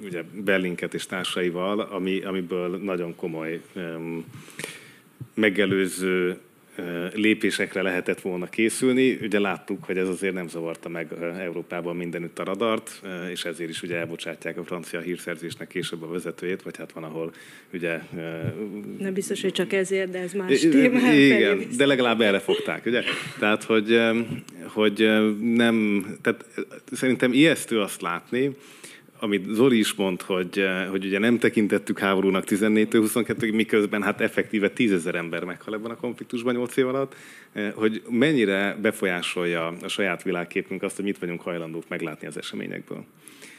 ugye Berlinket és társaival, ami, amiből nagyon komoly megelőző lépésekre lehetett volna készülni. Ugye láttuk, hogy ez azért nem zavarta meg Európában mindenütt a radart, és ezért is ugye elbocsátják a francia hírszerzésnek később a vezetőjét, vagy hát van, ahol ugye... Nem biztos, hogy csak ezért, de ez más téma. Igen, de legalább erre fogták, ugye? Tehát, hogy, hogy nem... Tehát szerintem ijesztő azt látni, amit Zoli is mond, hogy, eh, hogy ugye nem tekintettük háborúnak 14-22, miközben hát effektíve tízezer ember meghal ebben a konfliktusban 8 év alatt, eh, hogy mennyire befolyásolja a saját világképünk azt, hogy mit vagyunk hajlandók meglátni az eseményekből.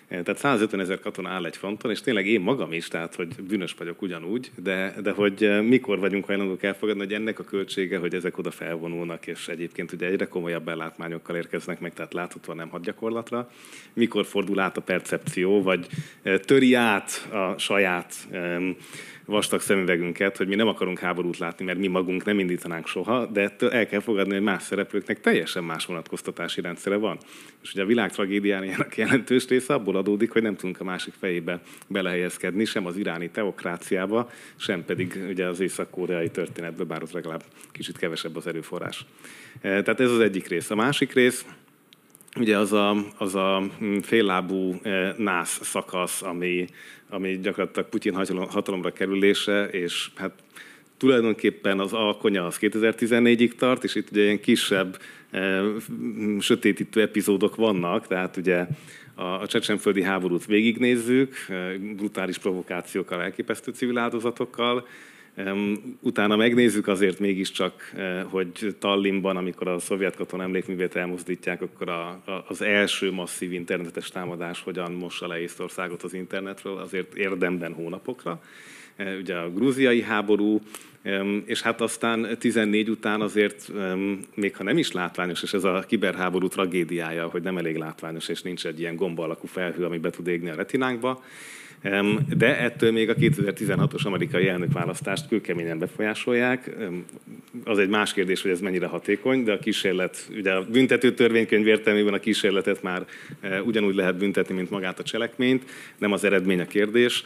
Tehát 150 ezer katona áll egy fronton, és tényleg én magam is, tehát hogy bűnös vagyok ugyanúgy, de, de hogy eh, mikor vagyunk hajlandók elfogadni, hogy ennek a költsége, hogy ezek oda felvonulnak, és egyébként ugye egyre komolyabb ellátmányokkal érkeznek meg, tehát láthatóan nem hadgyakorlatra, mikor fordul át a percepció, vagy eh, töri át a saját vastag szemüvegünket, hogy mi nem akarunk háborút látni, mert mi magunk nem indítanánk soha, de ettől el kell fogadni, hogy más szereplőknek teljesen más vonatkoztatási rendszere van. És ugye a világ tragédiájának jelentős része abból adódik, hogy nem tudunk a másik fejébe belehelyezkedni, sem az iráni teokráciába, sem pedig ugye az észak-koreai történetbe, bár az legalább kicsit kevesebb az erőforrás. E, tehát ez az egyik rész. A másik rész, ugye az a, az a féllábú e, nász szakasz, ami, ami gyakorlatilag Putyin hatalomra kerülése, és hát tulajdonképpen az alkonya az 2014-ig tart, és itt ugye ilyen kisebb e, sötétítő epizódok vannak, tehát ugye a, a csecsenföldi háborút végignézzük, e, brutális provokációkkal, elképesztő civil áldozatokkal, Utána megnézzük azért mégiscsak, eh, hogy Tallinnban, amikor a szovjet katona emlékművét elmozdítják, akkor a, az első masszív internetes támadás hogyan mossa le Észtországot az internetről, azért érdemben hónapokra. Eh, ugye a grúziai háború, és hát aztán 14 után azért, még ha nem is látványos, és ez a kiberháború tragédiája, hogy nem elég látványos, és nincs egy ilyen gomba alakú felhő, ami be tud égni a retinánkba, de ettől még a 2016-os amerikai elnökválasztást kőkeményen befolyásolják. Az egy más kérdés, hogy ez mennyire hatékony, de a kísérlet, ugye a büntető törvénykönyv értelmében a kísérletet már e, ugyanúgy lehet büntetni, mint magát a cselekményt, nem az eredmény a kérdés.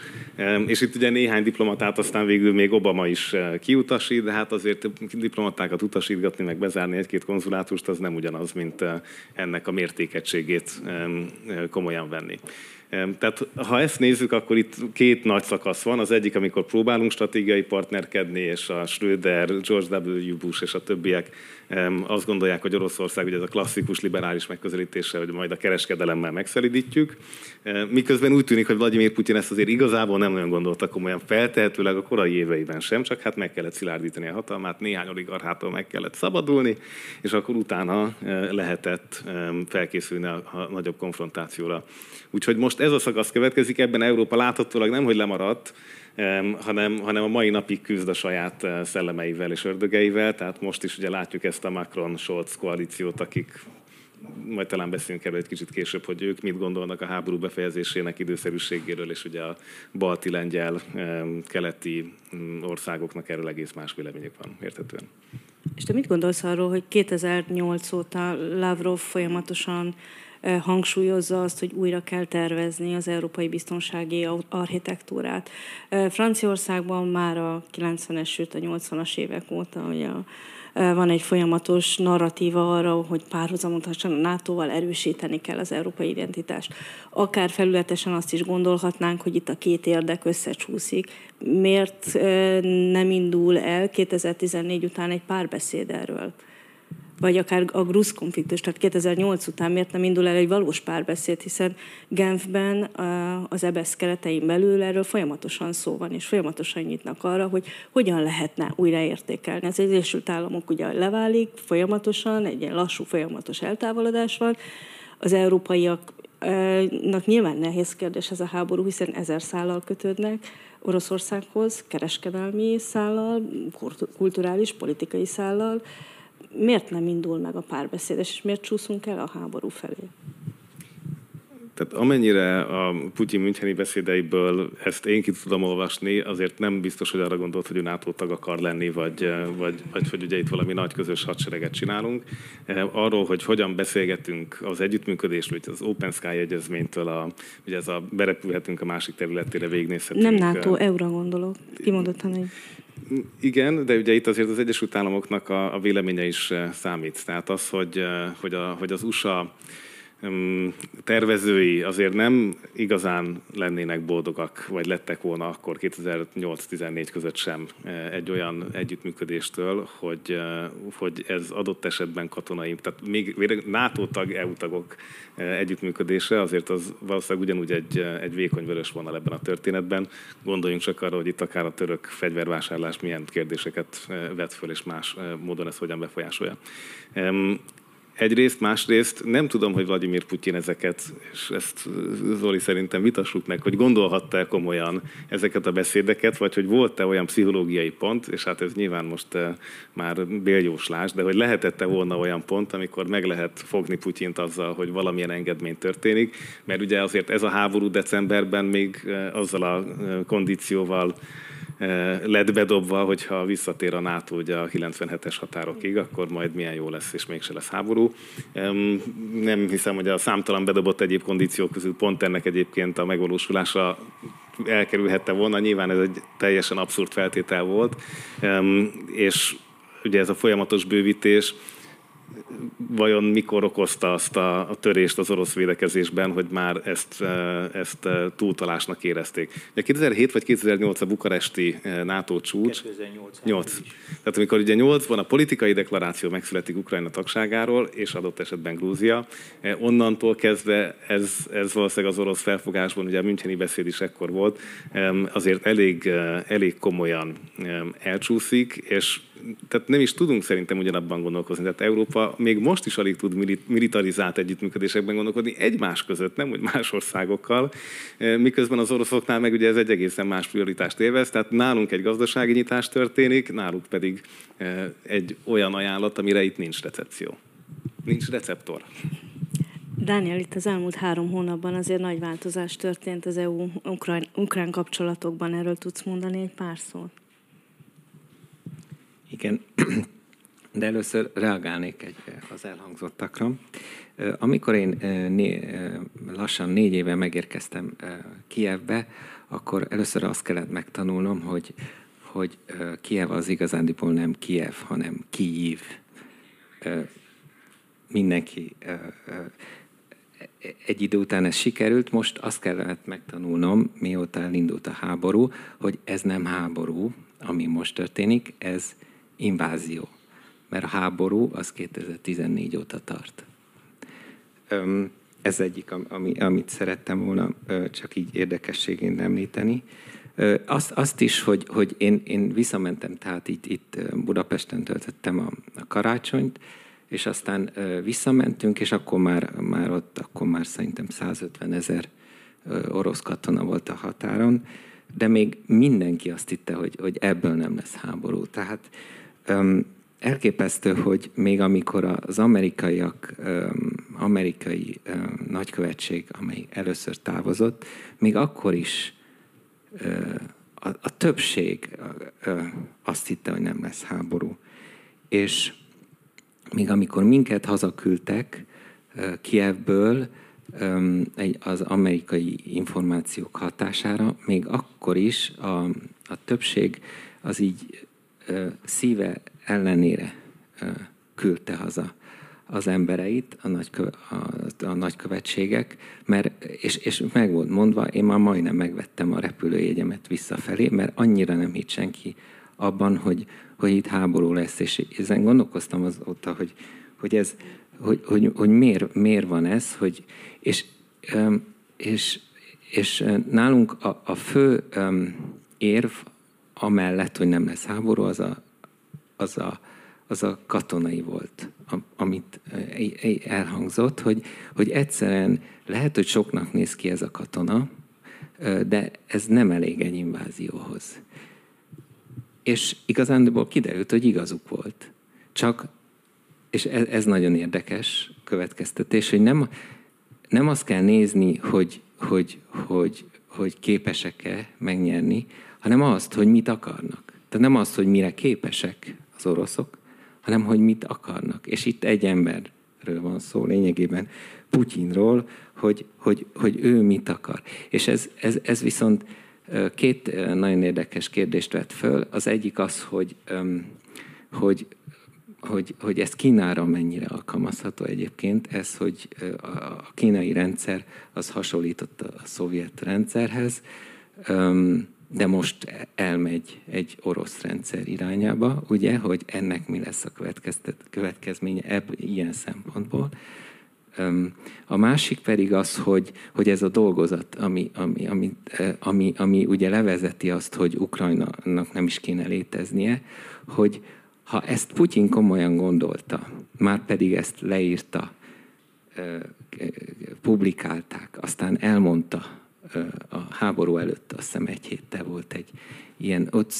És itt ugye néhány diplomatát aztán végül még Obama is e, kiutasít, de hát azért diplomatákat utasítgatni, meg bezárni egy-két konzulátust, az nem ugyanaz, mint e, ennek a mértékegységét komolyan venni. Tehát ha ezt nézzük, akkor itt két nagy szakasz van. Az egyik, amikor próbálunk stratégiai partnerkedni, és a Schröder, George W. Bush és a többiek azt gondolják, hogy Oroszország ugye ez a klasszikus liberális megközelítése, hogy majd a kereskedelemmel megszelidítjük. Miközben úgy tűnik, hogy Vladimir Putyin ezt azért igazából nem nagyon gondolta komolyan, feltehetőleg a korai éveiben sem, csak hát meg kellett szilárdítani a hatalmát, néhány oligarchától meg kellett szabadulni, és akkor utána lehetett felkészülni a nagyobb konfrontációra. Úgyhogy most ez a szakasz következik, ebben Európa láthatólag nem, hogy lemaradt, hanem, hanem a mai napig küzd a saját eh, szellemeivel és ördögeivel, tehát most is ugye látjuk ezt a Macron-Scholz koalíciót, akik majd talán beszélünk erről egy kicsit később, hogy ők mit gondolnak a háború befejezésének időszerűségéről, és ugye a balti, lengyel, keleti mm, országoknak erről egész más véleményük van, érthetően. És te mit gondolsz arról, hogy 2008 óta Lavrov folyamatosan hangsúlyozza azt, hogy újra kell tervezni az európai biztonsági architektúrát. Franciaországban már a 90-es, sőt a 80-as évek óta a van egy folyamatos narratíva arra, hogy párhuzamosan a NATO-val erősíteni kell az európai identitást. Akár felületesen azt is gondolhatnánk, hogy itt a két érdek összecsúszik. Miért nem indul el 2014 után egy párbeszéd erről? Vagy akár a grúz konfliktus, tehát 2008 után miért nem indul el egy valós párbeszéd, hiszen Genfben az EBSZ keretein belül erről folyamatosan szó van, és folyamatosan nyitnak arra, hogy hogyan lehetne újraértékelni. Az Egyesült Államok ugye leválik folyamatosan, egy ilyen lassú, folyamatos eltávolodás van, az európaiak nyilván nehéz kérdés ez a háború, hiszen ezer szállal kötődnek Oroszországhoz, kereskedelmi szállal, kulturális, politikai szállal. Miért nem indul meg a párbeszéd, és miért csúszunk el a háború felé? Tehát amennyire a Putyin Müncheni beszédeiből ezt én ki tudom olvasni, azért nem biztos, hogy arra gondolt, hogy ő NATO tag akar lenni, vagy, vagy, vagy hogy ugye itt valami nagy közös hadsereget csinálunk. Arról, hogy hogyan beszélgetünk az együttműködésről, az Open Sky egyezménytől, a, ugye ez a berepülhetünk a másik területére, végignézhetünk. Nem NATO, EU-ra gondolok, kimondottan egy. Igen, de ugye itt azért az Egyesült Államoknak a, a véleménye is számít. Tehát az, hogy, hogy, a, hogy az USA tervezői azért nem igazán lennének boldogak, vagy lettek volna akkor 2008-14 között sem egy olyan együttműködéstől, hogy, hogy ez adott esetben katonai, tehát még NATO tag, EU tagok együttműködése, azért az valószínűleg ugyanúgy egy, egy vékony vörös vonal ebben a történetben. Gondoljunk csak arra, hogy itt akár a török fegyvervásárlás milyen kérdéseket vet föl, és más módon ez hogyan befolyásolja. Egyrészt, másrészt nem tudom, hogy Vladimir Putyin ezeket, és ezt Zoli szerintem vitassuk meg, hogy gondolhatta-e komolyan ezeket a beszédeket, vagy hogy volt-e olyan pszichológiai pont, és hát ez nyilván most eh, már béljóslás, de hogy lehetette volna olyan pont, amikor meg lehet fogni Putyint azzal, hogy valamilyen engedmény történik, mert ugye azért ez a háború decemberben még eh, azzal a eh, kondícióval Eh, lett bedobva, hogyha visszatér a NATO ugye a 97-es határokig, akkor majd milyen jó lesz, és mégse lesz háború. Nem hiszem, hogy a számtalan bedobott egyéb kondíciók közül pont ennek egyébként a megvalósulása elkerülhette volna. Nyilván ez egy teljesen abszurd feltétel volt, és ugye ez a folyamatos bővítés, vajon mikor okozta azt a, a törést az orosz védekezésben, hogy már ezt, e, ezt e, túltalásnak érezték. Ugye 2007 vagy 2008 a bukaresti e, NATO csúcs. 2008. 8. Tehát amikor ugye 8-ban a politikai deklaráció megszületik Ukrajna tagságáról, és adott esetben Grúzia, onnantól kezdve ez, ez valószínűleg az orosz felfogásban, ugye a Müncheni beszéd is ekkor volt, azért elég, elég komolyan elcsúszik, és tehát nem is tudunk szerintem ugyanabban gondolkozni. Tehát Európa még most is alig tud militarizált együttműködésekben gondolkodni egymás között, nem úgy más országokkal, e, miközben az oroszoknál meg ugye ez egy egészen más prioritást élvez, tehát nálunk egy gazdasági nyitás történik, náluk pedig e, egy olyan ajánlat, amire itt nincs recepció. Nincs receptor. Dániel, itt az elmúlt három hónapban azért nagy változás történt az EU-ukrán kapcsolatokban. Erről tudsz mondani egy pár szót? Igen, de először reagálnék egy, az elhangzottakra. Amikor én né, lassan négy éve megérkeztem Kievbe, akkor először azt kellett megtanulnom, hogy, hogy Kiev az igazándiból nem Kiev, hanem Kiív. Mindenki egy idő után ez sikerült, most azt kellett megtanulnom, mióta elindult a háború, hogy ez nem háború, ami most történik, ez invázió. Mert a háború az 2014 óta tart. Ez egyik, ami, amit szerettem volna csak így érdekességén említeni. Azt, azt is, hogy, hogy én, én visszamentem, tehát itt, itt Budapesten töltöttem a, a karácsonyt, és aztán visszamentünk, és akkor már, már ott, akkor már szerintem 150 ezer orosz katona volt a határon, de még mindenki azt hitte, hogy, hogy ebből nem lesz háború. Tehát elképesztő, hogy még amikor az amerikaiak, amerikai nagykövetség, amely először távozott, még akkor is a, többség azt hitte, hogy nem lesz háború. És még amikor minket hazaküldtek Kievből az amerikai információk hatására, még akkor is a, a többség az így szíve ellenére küldte haza az embereit, a, nagykö, a, a nagykövetségek, mert, és, és meg volt mondva, én már majdnem megvettem a repülőjegyemet visszafelé, mert annyira nem hitt senki abban, hogy, hogy itt háború lesz, és ezen gondolkoztam azóta, hogy, hogy ez, hogy, hogy, hogy miért, miért van ez, hogy, és, és, és nálunk a, a fő érv amellett, hogy nem lesz háború, az a, az a, az a katonai volt, amit elhangzott, hogy, hogy egyszerűen lehet, hogy soknak néz ki ez a katona, de ez nem elég egy invázióhoz. És igazándiból kiderült, hogy igazuk volt. Csak, és ez, ez nagyon érdekes következtetés, hogy nem, nem azt kell nézni, hogy, hogy, hogy, hogy képesek-e megnyerni, hanem azt, hogy mit akarnak. Tehát nem azt, hogy mire képesek az oroszok, hanem hogy mit akarnak. És itt egy emberről van szó lényegében, Putyinról, hogy, hogy, hogy ő mit akar. És ez, ez, ez viszont két nagyon érdekes kérdést vett föl. Az egyik az, hogy, hogy, hogy, hogy ez Kínára mennyire alkalmazható egyébként, ez, hogy a kínai rendszer az hasonlított a szovjet rendszerhez, de most elmegy egy orosz rendszer irányába, ugye, hogy ennek mi lesz a következménye ebb, ilyen szempontból. A másik pedig az, hogy, hogy ez a dolgozat, ami, ami, ami, ami, ami ugye levezeti azt, hogy Ukrajnának nem is kéne léteznie, hogy ha ezt Putyin komolyan gondolta, már pedig ezt leírta, publikálták, aztán elmondta a háború előtt, azt hiszem egy héttel volt egy ilyen, ott,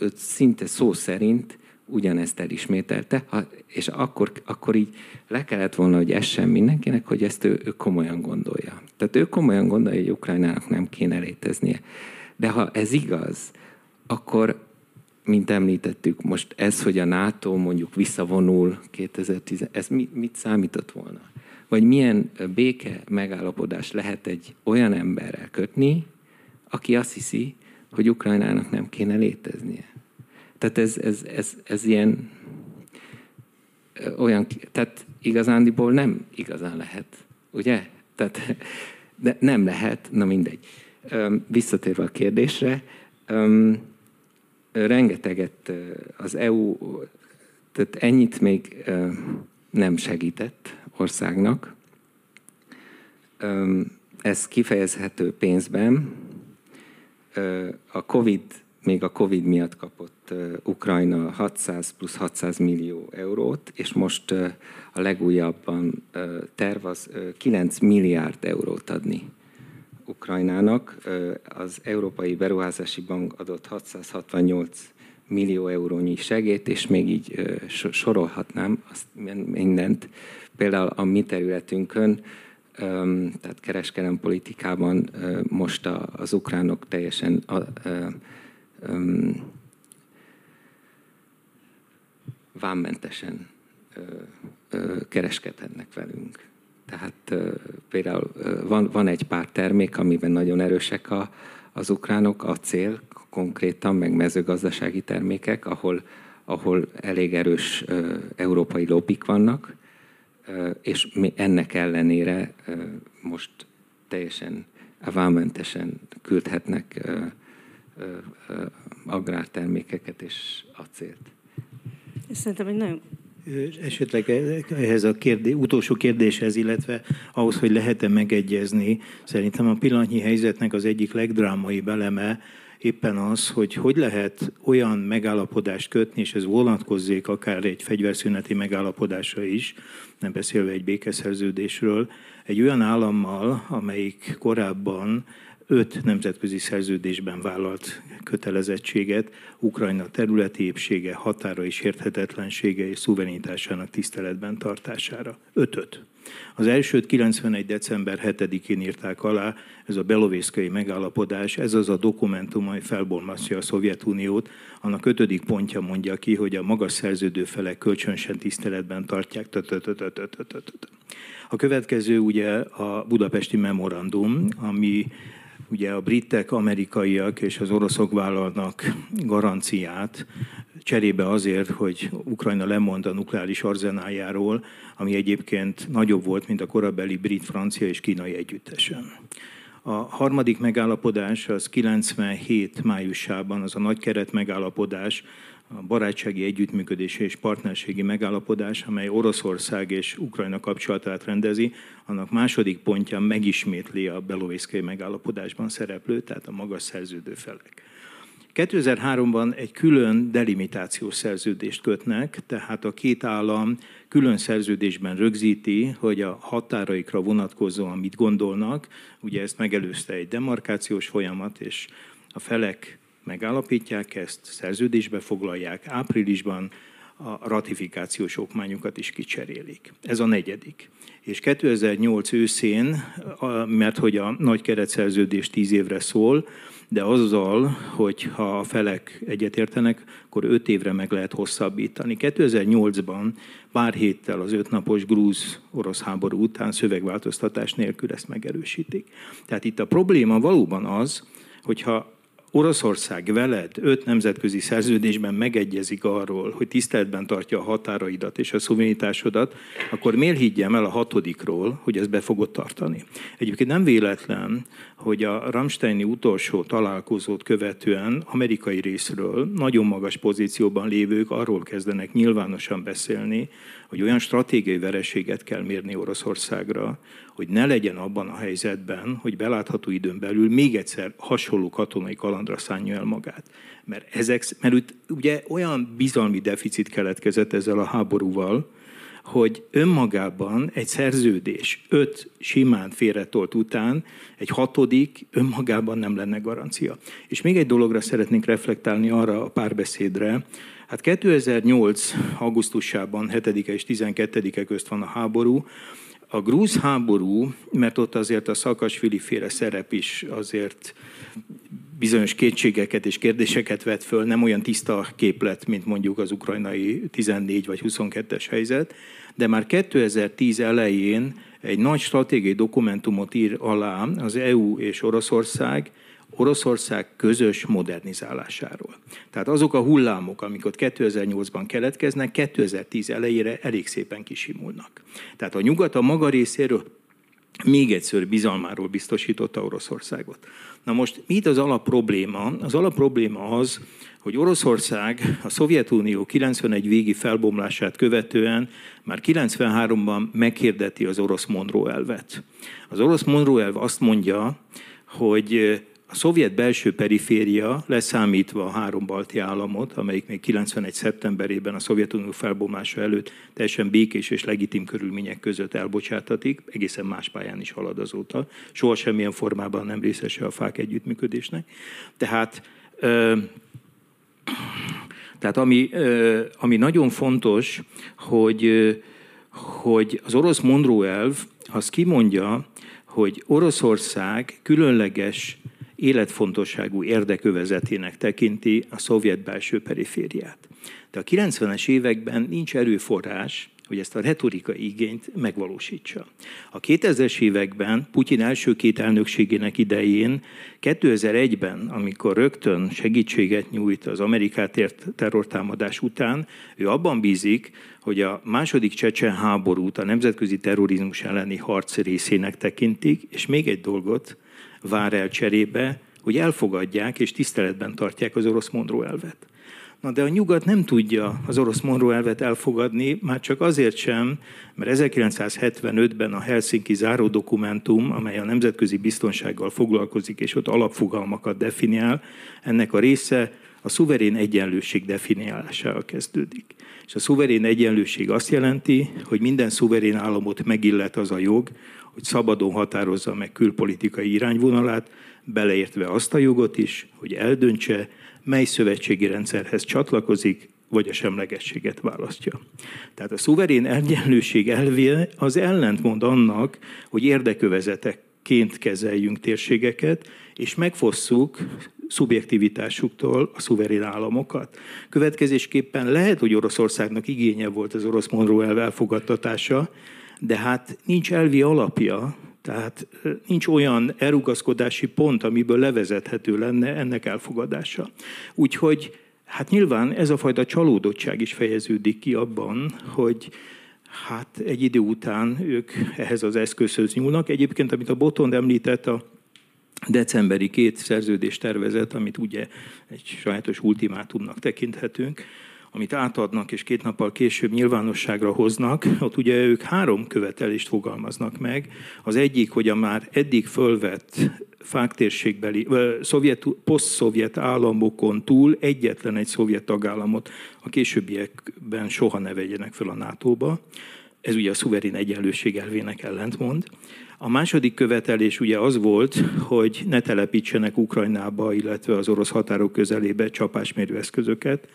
ott szinte szó szerint ugyanezt elismételte, és akkor, akkor így le kellett volna, hogy essen mindenkinek, hogy ezt ő, ő komolyan gondolja. Tehát ő komolyan gondolja, hogy Ukrajnának nem kéne léteznie. De ha ez igaz, akkor, mint említettük, most ez, hogy a NATO mondjuk visszavonul 2010, ez mit, mit számított volna? Vagy milyen béke megállapodás lehet egy olyan emberrel kötni, aki azt hiszi, hogy Ukrajnának nem kéne léteznie? Tehát ez, ez, ez, ez ilyen olyan, tehát igazándiból nem igazán lehet, ugye? Tehát de nem lehet, na mindegy. Visszatérve a kérdésre, rengeteget az EU, tehát ennyit még nem segített országnak. Ez kifejezhető pénzben. A COVID még a Covid miatt kapott Ukrajna 600 plusz 600 millió eurót, és most a legújabban terv az 9 milliárd eurót adni Ukrajnának. Az Európai Beruházási Bank adott 668 millió eurónyi segét, és még így sorolhatnám azt mindent. Például a mi területünkön, tehát kereskedelmi politikában most az ukránok teljesen vámmentesen kereskedhetnek velünk. Tehát például van, van egy pár termék, amiben nagyon erősek a, az ukránok, a cél konkrétan, meg mezőgazdasági termékek, ahol, ahol elég erős európai lobbik vannak, és mi ennek ellenére most teljesen vámmentesen küldhetnek agrártermékeket és acélt. Szerintem egy nagyon Esetleg ehhez a kérdé, utolsó kérdéshez, illetve ahhoz, hogy lehet-e megegyezni, szerintem a pillanatnyi helyzetnek az egyik legdrámai beleme éppen az, hogy hogy lehet olyan megállapodást kötni, és ez vonatkozzék akár egy fegyverszüneti megállapodásra is, nem beszélve egy békeszerződésről, egy olyan állammal, amelyik korábban öt nemzetközi szerződésben vállalt kötelezettséget Ukrajna területi épsége, határa és érthetetlensége és szuverenitásának tiszteletben tartására. Ötöt. Az elsőt 91. december 7-én írták alá, ez a Belovészkai megállapodás, ez az a dokumentum, amely felbormasztja a Szovjetuniót. Annak ötödik pontja mondja ki, hogy a magas szerződő felek kölcsönösen tiszteletben tartják. A következő ugye a budapesti memorandum, ami ugye a britek, amerikaiak és az oroszok vállalnak garanciát cserébe azért, hogy Ukrajna lemond a nukleáris arzenájáról, ami egyébként nagyobb volt, mint a korabeli brit, francia és kínai együttesen. A harmadik megállapodás az 97 májusában, az a nagy keret megállapodás, a barátsági együttműködési és partnerségi megállapodás, amely Oroszország és Ukrajna kapcsolatát rendezi, annak második pontja megismétli a Belovészkai megállapodásban szereplő, tehát a magas szerződő felek. 2003-ban egy külön delimitációs szerződést kötnek, tehát a két állam külön szerződésben rögzíti, hogy a határaikra vonatkozóan mit gondolnak. Ugye ezt megelőzte egy demarkációs folyamat, és a felek megállapítják ezt, szerződésbe foglalják, áprilisban a ratifikációs okmányokat is kicserélik. Ez a negyedik. És 2008 őszén, mert hogy a nagy keretszerződés tíz évre szól, de azzal, hogy ha a felek egyetértenek, akkor öt évre meg lehet hosszabbítani. 2008-ban pár héttel az ötnapos grúz-orosz háború után szövegváltoztatás nélkül ezt megerősítik. Tehát itt a probléma valóban az, hogyha Oroszország veled öt nemzetközi szerződésben megegyezik arról, hogy tiszteletben tartja a határaidat és a szuverenitásodat, akkor miért higgyem el a hatodikról, hogy ezt be fogod tartani? Egyébként nem véletlen, hogy a Ramsteini utolsó találkozót követően amerikai részről nagyon magas pozícióban lévők arról kezdenek nyilvánosan beszélni, hogy olyan stratégiai vereséget kell mérni Oroszországra, hogy ne legyen abban a helyzetben, hogy belátható időn belül még egyszer hasonló katonai kalandra szánja el magát. Mert, ezek, mert ugye olyan bizalmi deficit keletkezett ezzel a háborúval, hogy önmagában egy szerződés öt simán félretolt után egy hatodik önmagában nem lenne garancia. És még egy dologra szeretnénk reflektálni arra a párbeszédre, Hát 2008. augusztusában 7 és 12-e közt van a háború, a grúz háború, mert ott azért a szakasvili féle szerep is azért bizonyos kétségeket és kérdéseket vet föl, nem olyan tiszta képlet, mint mondjuk az ukrajnai 14 vagy 22-es helyzet, de már 2010 elején egy nagy stratégiai dokumentumot ír alá az EU és Oroszország, Oroszország közös modernizálásáról. Tehát azok a hullámok, amik ott 2008-ban keletkeznek, 2010 elejére elég szépen kisimulnak. Tehát a nyugat a maga részéről még egyszer bizalmáról biztosította Oroszországot. Na most mit az alapprobléma? Az alapprobléma az, hogy Oroszország a Szovjetunió 91 végi felbomlását követően már 93-ban meghirdeti az orosz Monroe elvet. Az orosz Monroe elv azt mondja, hogy a szovjet belső periféria, leszámítva a három balti államot, amelyik még 91. szeptemberében a Szovjetunió felbomlása előtt teljesen békés és legitim körülmények között elbocsátatik, egészen más pályán is halad azóta. Soha semmilyen formában nem részese a fák együttműködésnek. Tehát, tehát ami, ami nagyon fontos, hogy, hogy az orosz Monroe elv az kimondja, hogy Oroszország különleges életfontosságú érdekövezetének tekinti a szovjet belső perifériát. De a 90-es években nincs erőforrás, hogy ezt a retorikai igényt megvalósítsa. A 2000-es években Putyin első két elnökségének idején, 2001-ben, amikor rögtön segítséget nyújt az Amerikát ért terrortámadás után, ő abban bízik, hogy a második csecsen háborút a nemzetközi terrorizmus elleni harc részének tekintik, és még egy dolgot, vár el cserébe, hogy elfogadják és tiszteletben tartják az orosz Monroe elvet. Na de a nyugat nem tudja az orosz Monroe elvet elfogadni, már csak azért sem, mert 1975-ben a Helsinki záró dokumentum, amely a nemzetközi biztonsággal foglalkozik, és ott alapfogalmakat definiál, ennek a része a szuverén egyenlőség definiálásával kezdődik. És a szuverén egyenlőség azt jelenti, hogy minden szuverén államot megillet az a jog, hogy szabadon határozza meg külpolitikai irányvonalát, beleértve azt a jogot is, hogy eldöntse, mely szövetségi rendszerhez csatlakozik, vagy a semlegességet választja. Tehát a szuverén egyenlőség elvé az ellentmond annak, hogy érdekövezetekként kezeljünk térségeket, és megfosszuk szubjektivitásuktól a szuverén államokat. Következésképpen lehet, hogy Oroszországnak igénye volt az orosz Monroe elv elfogadtatása, de hát nincs elvi alapja, tehát nincs olyan elrugaszkodási pont, amiből levezethető lenne ennek elfogadása. Úgyhogy hát nyilván ez a fajta csalódottság is fejeződik ki abban, hogy hát egy idő után ők ehhez az eszközhöz nyúlnak. Egyébként, amit a Botond említett, a decemberi két szerződés tervezet, amit ugye egy sajátos ultimátumnak tekinthetünk, amit átadnak, és két nappal később nyilvánosságra hoznak, ott ugye ők három követelést fogalmaznak meg. Az egyik, hogy a már eddig fölvett fáktérségbeli, szovjet, poszt-szovjet államokon túl egyetlen egy szovjet tagállamot a későbbiekben soha ne vegyenek fel a NATO-ba. Ez ugye a szuverén egyenlőség elvének ellentmond. A második követelés ugye az volt, hogy ne telepítsenek Ukrajnába, illetve az orosz határok közelébe csapásmérő eszközöket.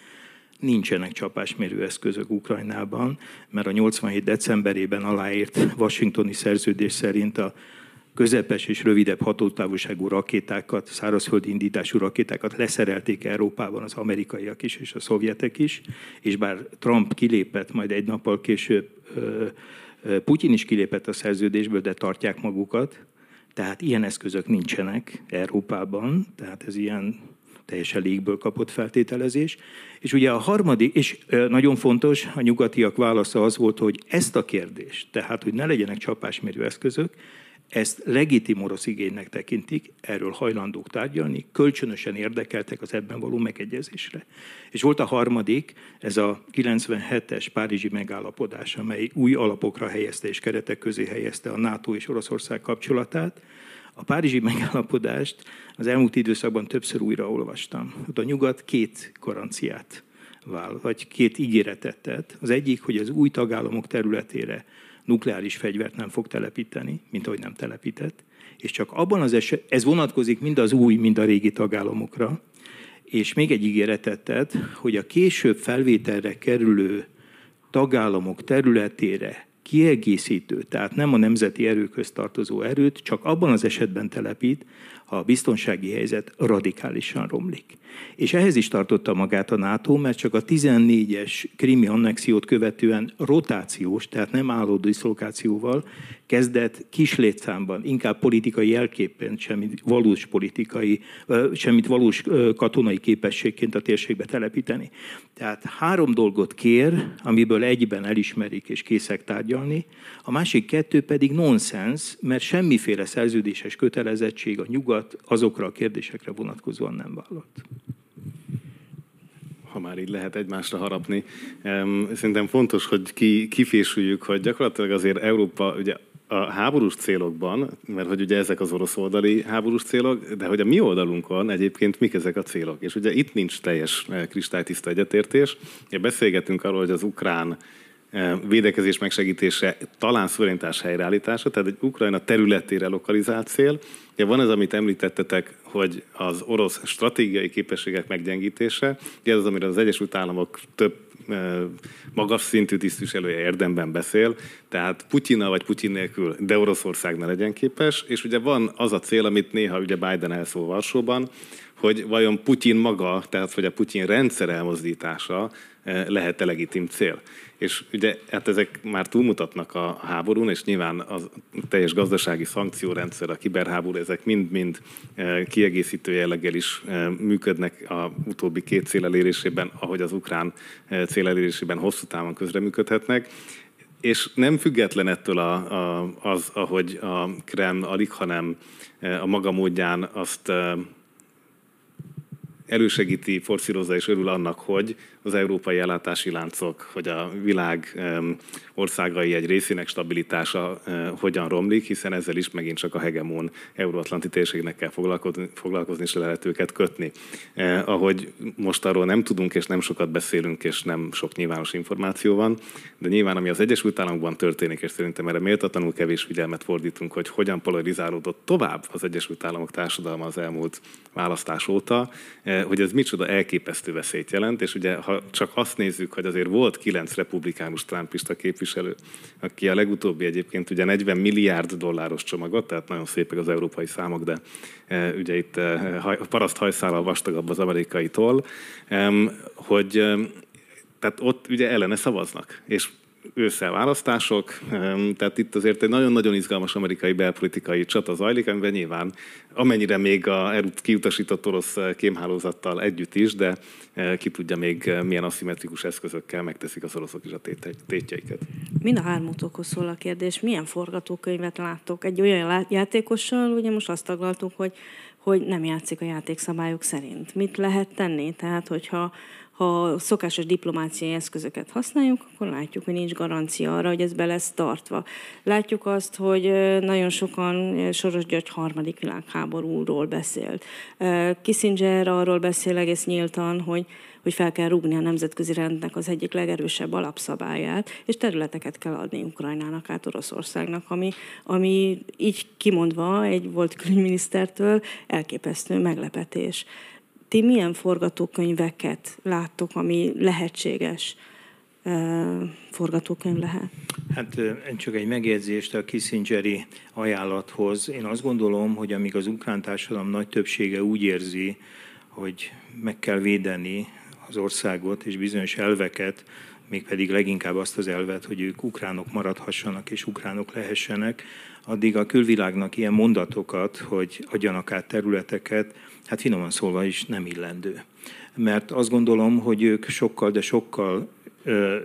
Nincsenek csapásmérő eszközök Ukrajnában, mert a 87 decemberében aláírt washingtoni szerződés szerint a közepes és rövidebb hatótávolságú rakétákat, szárazföldi indítású rakétákat leszerelték Európában az amerikaiak is és a szovjetek is, és bár Trump kilépett majd egy nappal később Putyin is kilépett a szerződésből, de tartják magukat, tehát ilyen eszközök nincsenek Európában, tehát ez ilyen teljesen légből kapott feltételezés. És ugye a harmadik, és nagyon fontos, a nyugatiak válasza az volt, hogy ezt a kérdést, tehát hogy ne legyenek csapásmérő eszközök, ezt legitim orosz igénynek tekintik, erről hajlandók tárgyalni, kölcsönösen érdekeltek az ebben való megegyezésre. És volt a harmadik, ez a 97-es Párizsi megállapodás, amely új alapokra helyezte és keretek közé helyezte a NATO és Oroszország kapcsolatát. A Párizsi megállapodást az elmúlt időszakban többször újraolvastam. Ott a nyugat két garanciát vál, vagy két ígéretet tett. Az egyik, hogy az új tagállamok területére nukleáris fegyvert nem fog telepíteni, mint ahogy nem telepített, és csak abban az eset, ez vonatkozik mind az új, mind a régi tagállamokra, és még egy ígéretet tett, hogy a később felvételre kerülő tagállamok területére kiegészítő, tehát nem a nemzeti erőköz tartozó erőt, csak abban az esetben telepít, ha a biztonsági helyzet radikálisan romlik. És ehhez is tartotta magát a NATO, mert csak a 14-es krimi annexiót követően rotációs, tehát nem álló diszlokációval kezdett kis létszámban, inkább politikai jelképpen, semmit valós politikai, semmit valós katonai képességként a térségbe telepíteni. Tehát három dolgot kér, amiből egyben elismerik és készek tárgyalni, a másik kettő pedig nonsens, mert semmiféle szerződéses kötelezettség a nyugat azokra a kérdésekre vonatkozóan nem vállalt ha már így lehet egymásra harapni. Szerintem fontos, hogy ki, kifésüljük, hogy gyakorlatilag azért Európa ugye a háborús célokban, mert hogy ugye ezek az orosz oldali háborús célok, de hogy a mi oldalunkon egyébként mik ezek a célok. És ugye itt nincs teljes eh, kristálytiszta egyetértés. Beszélgetünk arról, hogy az ukrán eh, védekezés megsegítése, talán szuverenitás helyreállítása, tehát egy Ukrajna területére lokalizált cél. Ugye van ez, amit említettetek, hogy az orosz stratégiai képességek meggyengítése, ez az, amiről az Egyesült Államok több magas szintű tisztviselője érdemben beszél, tehát Putyina vagy Putyin nélkül, de Oroszország ne legyen képes, és ugye van az a cél, amit néha ugye Biden elszól Varsóban, hogy vajon Putyin maga, tehát hogy a Putyin rendszer elmozdítása lehet-e legitim cél. És ugye hát ezek már túlmutatnak a háborún, és nyilván a teljes gazdasági szankciórendszer, a kiberháború, ezek mind-mind e, kiegészítő jelleggel is e, működnek a utóbbi két cél elérésében, ahogy az ukrán e, cél elérésében hosszú távon közreműködhetnek. És nem független ettől a, a, az, ahogy a Krem alig, hanem a maga módján azt elősegíti, forszírozza és örül annak, hogy az európai ellátási láncok, hogy a világ országai egy részének stabilitása hogyan romlik, hiszen ezzel is megint csak a hegemon euróatlanti térségnek kell foglalkozni, és le lehet őket kötni. Ahogy most arról nem tudunk és nem sokat beszélünk, és nem sok nyilvános információ van, de nyilván ami az Egyesült Államokban történik, és szerintem erre méltatlanul kevés figyelmet fordítunk, hogy hogyan polarizálódott tovább az Egyesült Államok társadalma az elmúlt választás óta, hogy ez micsoda elképesztő veszélyt jelent, és ugye ha csak azt nézzük, hogy azért volt kilenc republikánus trumpista képviselő, aki a legutóbbi egyébként ugye 40 milliárd dolláros csomagot, tehát nagyon szépek az európai számok, de e, ugye itt e, paraszt hajszállal vastagabb az amerikai toll, hogy tehát ott ugye ellene szavaznak. És ősszel választások, tehát itt azért egy nagyon-nagyon izgalmas amerikai belpolitikai csata zajlik, amiben nyilván amennyire még a kiutasított orosz kémhálózattal együtt is, de e, ki tudja még e, milyen aszimmetrikus eszközökkel megteszik az oroszok is a tétjeiket. Mind a hármótokhoz szól a kérdés. Milyen forgatókönyvet láttok? Egy olyan játékossal, ugye most azt taglaltuk, hogy hogy nem játszik a játékszabályok szerint. Mit lehet tenni? Tehát, hogyha ha szokásos diplomáciai eszközöket használjuk, akkor látjuk, hogy nincs garancia arra, hogy ez be lesz tartva. Látjuk azt, hogy nagyon sokan Soros György harmadik világháborúról beszélt. Kissinger arról beszél egész nyíltan, hogy hogy fel kell rúgni a nemzetközi rendnek az egyik legerősebb alapszabályát, és területeket kell adni Ukrajnának át Oroszországnak, ami, ami így kimondva egy volt külügyminisztertől elképesztő meglepetés. Ti milyen forgatókönyveket láttok, ami lehetséges forgatókönyv lehet? Hát csak egy megjegyzést a Kissingeri ajánlathoz. Én azt gondolom, hogy amíg az ukrán társadalom nagy többsége úgy érzi, hogy meg kell védeni az országot és bizonyos elveket, mégpedig leginkább azt az elvet, hogy ők ukránok maradhassanak és ukránok lehessenek, addig a külvilágnak ilyen mondatokat, hogy adjanak át területeket, hát finoman szólva is nem illendő. Mert azt gondolom, hogy ők sokkal, de sokkal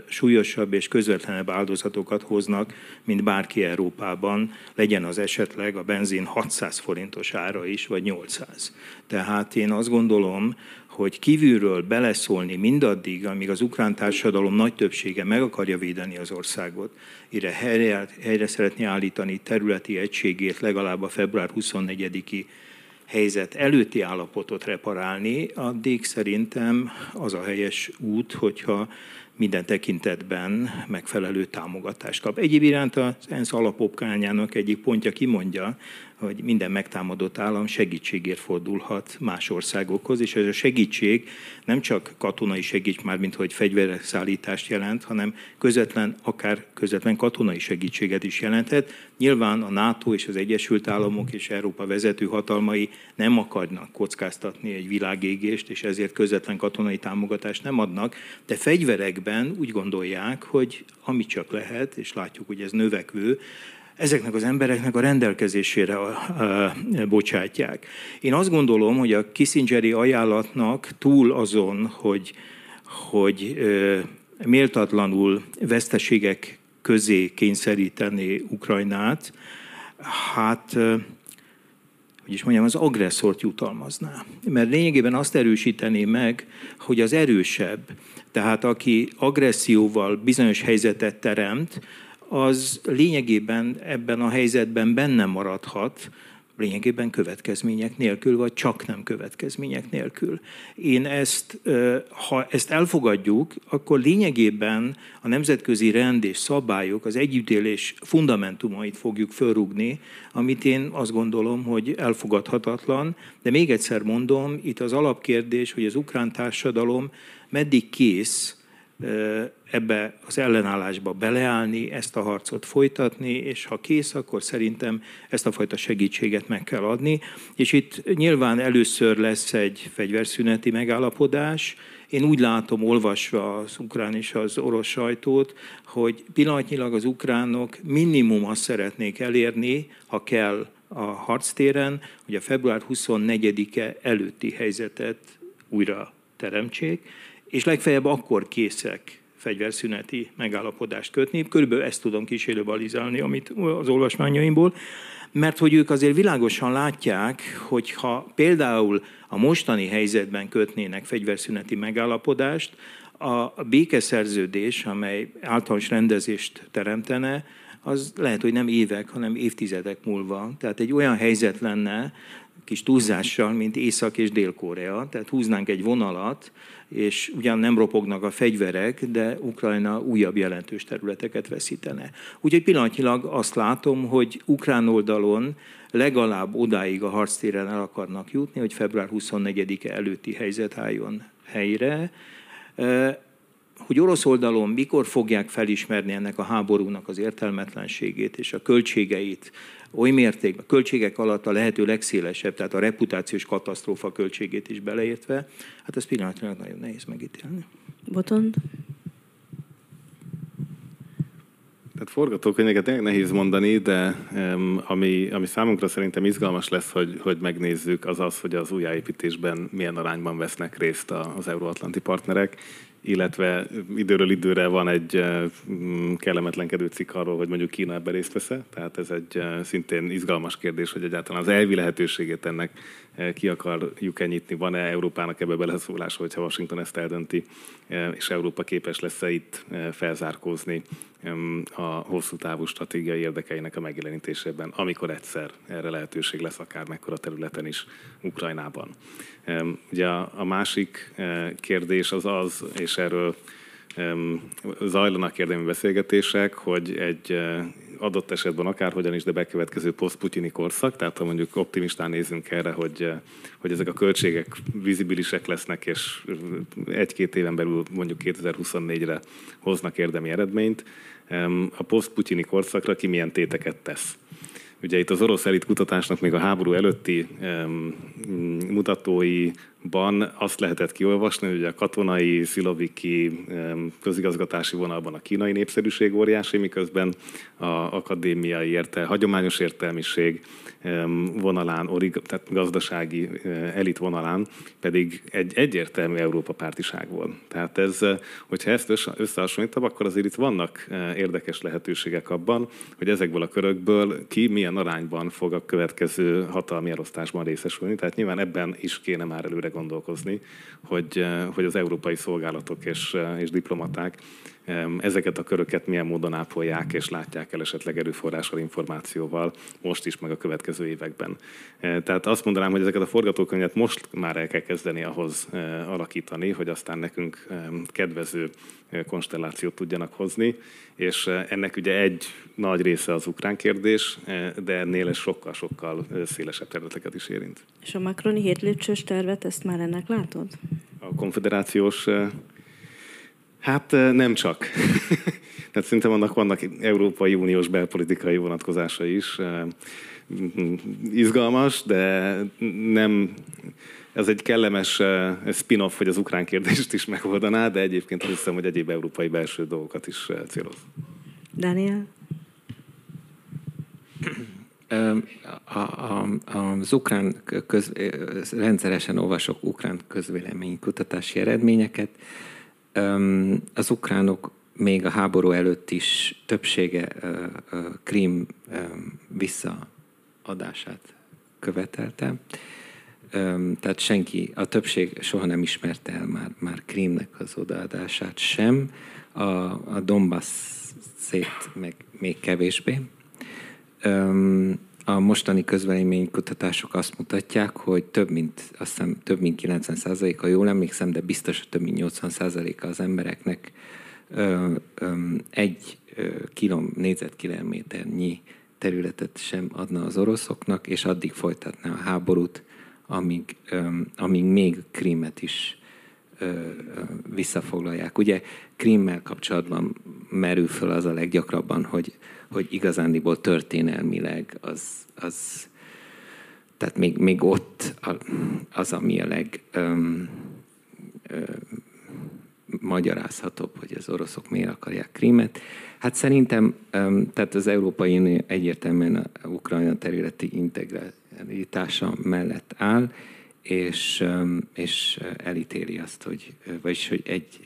súlyosabb és közvetlenebb áldozatokat hoznak, mint bárki Európában, legyen az esetleg a benzin 600 forintos ára is, vagy 800. Tehát én azt gondolom, hogy kívülről beleszólni mindaddig, amíg az ukrán társadalom nagy többsége meg akarja védeni az országot, ide helyre, helyre szeretné állítani területi egységét legalább a február 24-i helyzet előtti állapotot reparálni, addig szerintem az a helyes út, hogyha minden tekintetben megfelelő támogatást kap. Egyéb iránt az ENSZ alapokányának egyik pontja kimondja, hogy minden megtámadott állam segítségért fordulhat más országokhoz, és ez a segítség nem csak katonai segíts már, mint hogy fegyverszállítást jelent, hanem közvetlen, akár közvetlen katonai segítséget is jelenthet. Nyilván a NATO és az Egyesült Államok és Európa vezető hatalmai nem akarnak kockáztatni egy világégést, és ezért közvetlen katonai támogatást nem adnak, de fegyverekben úgy gondolják, hogy amit csak lehet, és látjuk, hogy ez növekvő, ezeknek az embereknek a rendelkezésére bocsátják. Én azt gondolom, hogy a Kissingeri ajánlatnak túl azon, hogy, hogy méltatlanul veszteségek közé kényszeríteni Ukrajnát, hát hogy is mondjam, az agresszort jutalmazná. Mert lényegében azt erősítené meg, hogy az erősebb, tehát aki agresszióval bizonyos helyzetet teremt, az lényegében ebben a helyzetben benne maradhat, lényegében következmények nélkül, vagy csak nem következmények nélkül. Én ezt, ha ezt elfogadjuk, akkor lényegében a nemzetközi rend és szabályok, az együttélés fundamentumait fogjuk fölrugni, amit én azt gondolom, hogy elfogadhatatlan, de még egyszer mondom, itt az alapkérdés, hogy az ukrán társadalom meddig kész ebbe az ellenállásba beleállni, ezt a harcot folytatni, és ha kész, akkor szerintem ezt a fajta segítséget meg kell adni. És itt nyilván először lesz egy fegyverszüneti megállapodás, én úgy látom, olvasva az ukrán és az orosz sajtót, hogy pillanatnyilag az ukránok minimum azt szeretnék elérni, ha kell a harctéren, hogy a február 24-e előtti helyzetet újra teremtsék, és legfeljebb akkor készek fegyverszüneti megállapodást kötni. Körülbelül ezt tudom kísérőbalizálni, amit az olvasmányaimból, mert hogy ők azért világosan látják, hogy ha például a mostani helyzetben kötnének fegyverszüneti megállapodást, a békeszerződés, amely általános rendezést teremtene, az lehet, hogy nem évek, hanem évtizedek múlva. Tehát egy olyan helyzet lenne, kis túlzással, mint Észak- és Dél-Korea. Tehát húznánk egy vonalat, és ugyan nem ropognak a fegyverek, de Ukrajna újabb jelentős területeket veszítene. Úgyhogy pillanatnyilag azt látom, hogy ukrán oldalon legalább odáig a harctéren el akarnak jutni, hogy február 24-e előtti helyzet álljon helyre. Hogy orosz oldalon mikor fogják felismerni ennek a háborúnak az értelmetlenségét és a költségeit, oly mértékben, költségek alatt a lehető legszélesebb, tehát a reputációs katasztrófa költségét is beleértve, hát ez pillanatnyilag nagyon nehéz megítélni. Botond? Tehát forgatókönyveket nehéz mondani, de um, ami, ami számunkra szerintem izgalmas lesz, hogy, hogy megnézzük, az az, hogy az újjáépítésben milyen arányban vesznek részt az euróatlanti partnerek. Illetve időről időre van egy mm, kellemetlenkedő cikk arról, hogy mondjuk Kína ebben részt vesz Tehát ez egy szintén izgalmas kérdés, hogy egyáltalán az elvi lehetőségét ennek ki akarjuk-e nyitni, van-e Európának ebbe beleszólása, hogyha Washington ezt eldönti, és Európa képes lesz-e itt felzárkózni a hosszú távú stratégiai érdekeinek a megjelenítésében, amikor egyszer erre lehetőség lesz akár mekkora területen is Ukrajnában. Ugye a másik kérdés az az, és erről zajlanak érdemi beszélgetések, hogy egy adott esetben akárhogyan is, de bekövetkező posztputyini korszak, tehát ha mondjuk optimistán nézünk erre, hogy, hogy ezek a költségek vizibilisek lesznek, és egy-két éven belül mondjuk 2024-re hoznak érdemi eredményt, a posztputyini korszakra ki milyen téteket tesz. Ugye itt az orosz elit kutatásnak még a háború előtti mutatói ban azt lehetett kiolvasni, hogy a katonai, sziloviki közigazgatási vonalban a kínai népszerűség óriási, miközben a akadémiai érte, hagyományos értelmiség vonalán, orig, tehát gazdasági elit vonalán pedig egy egyértelmű Európa pártiság volt. Tehát ez, hogyha ezt összehasonlítom, akkor azért itt vannak érdekes lehetőségek abban, hogy ezekből a körökből ki milyen arányban fog a következő hatalmi elosztásban részesülni. Tehát nyilván ebben is kéne már előre gondolkozni, hogy, eh, hogy az európai szolgálatok és, eh, és diplomaták ezeket a köröket milyen módon ápolják és látják el esetleg erőforrással, információval most is, meg a következő években. Eh, tehát azt mondanám, hogy ezeket a forgatókönyvet most már el kell kezdeni ahhoz alakítani, hogy aztán nekünk kedvező konstellációt tudjanak hozni, és ennek ugye egy nagy része az ukrán kérdés, de ennél ez sokkal-sokkal szélesebb területeket is érint. És a Macroni hétlépcsős tervet, ezt már ennek látod? A konfederációs Hát nem csak. Tehát szerintem annak vannak Európai Uniós belpolitikai vonatkozása is. Izgalmas, de nem ez egy kellemes spin-off, hogy az ukrán kérdést is megoldaná, de egyébként azt hiszem, hogy egyéb európai belső dolgokat is céloz. Daniel? A, a, az ukrán köz, rendszeresen olvasok ukrán közvéleménykutatási eredményeket. Az ukránok még a háború előtt is többsége Krím visszaadását követelte tehát senki, a többség soha nem ismerte el már, már Krímnek az odaadását sem, a, a Donbass szét meg még kevésbé. A mostani közveleménykutatások azt mutatják, hogy több mint, azt hiszem, több mint 90% a jól emlékszem, de biztos, hogy több mint 80% az embereknek egy kilom, négyzetkilométernyi területet sem adna az oroszoknak, és addig folytatná a háborút, amíg, amíg még Krímet is visszafoglalják. Ugye Krímmel kapcsolatban merül föl az a leggyakrabban, hogy, hogy igazándiból történelmileg az, az tehát még, még ott az, ami a leg öm, öm, magyarázhatóbb, hogy az oroszok miért akarják Krímet. Hát szerintem, öm, tehát az Európai Unió egyértelműen a Ukrajna területi integrál, elítása mellett áll, és, és elítéli azt, hogy, vagyis, hogy egy,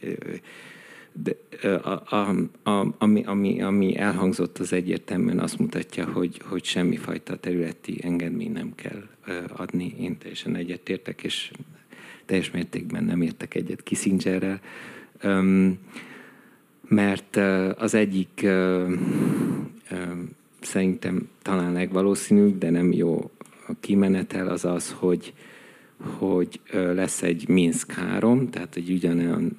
de a, a, a, ami, ami, ami elhangzott, az egyértelműen azt mutatja, hogy, hogy semmifajta területi engedmény nem kell adni. Én teljesen egyetértek, és teljes mértékben nem értek egyet Kissingerrel, mert az egyik szerintem talán legvalószínűbb, de nem jó a kimenetel az az, hogy, hogy lesz egy Minsk 3, tehát egy ugyanolyan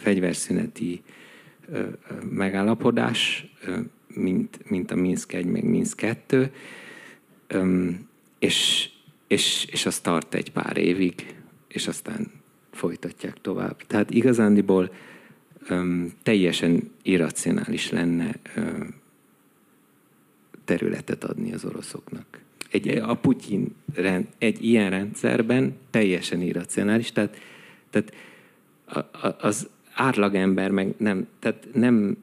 fegyverszüneti megállapodás, mint, mint a Minsk 1, meg Minsk 2, és, és, és az tart egy pár évig, és aztán folytatják tovább. Tehát igazándiból teljesen irracionális lenne területet adni az oroszoknak. Egy, a Putyin rend, egy ilyen rendszerben teljesen irracionális, tehát, tehát az átlagember meg nem, tehát nem,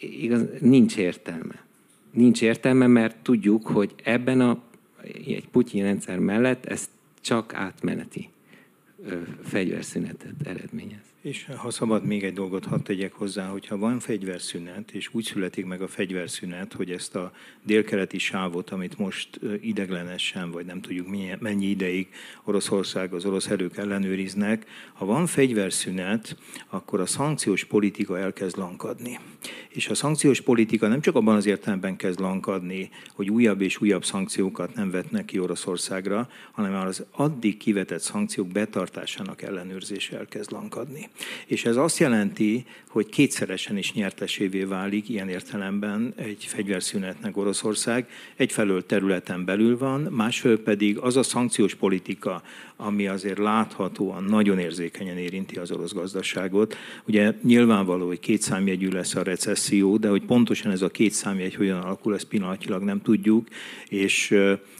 igaz, nincs értelme. Nincs értelme, mert tudjuk, hogy ebben a egy Putyin rendszer mellett ez csak átmeneti fegyverszünetet eredményez. És ha szabad még egy dolgot hadd tegyek hozzá, hogyha van fegyverszünet, és úgy születik meg a fegyverszünet, hogy ezt a délkeleti sávot, amit most ideglenesen, vagy nem tudjuk mennyi ideig Oroszország, az orosz erők ellenőriznek, ha van fegyverszünet, akkor a szankciós politika elkezd lankadni. És a szankciós politika nem csak abban az értelemben kezd lankadni, hogy újabb és újabb szankciókat nem vetnek ki Oroszországra, hanem az addig kivetett szankciók betartásának ellenőrzése elkezd lankadni. És ez azt jelenti, hogy kétszeresen is nyertesévé válik ilyen értelemben egy fegyverszünetnek Oroszország. Egyfelől területen belül van, másfelől pedig az a szankciós politika, ami azért láthatóan nagyon érzékenyen érinti az orosz gazdaságot. Ugye nyilvánvaló, hogy két számjegyű lesz a recesszió, de hogy pontosan ez a két számjegy hogyan alakul, ezt pillanatilag nem tudjuk, és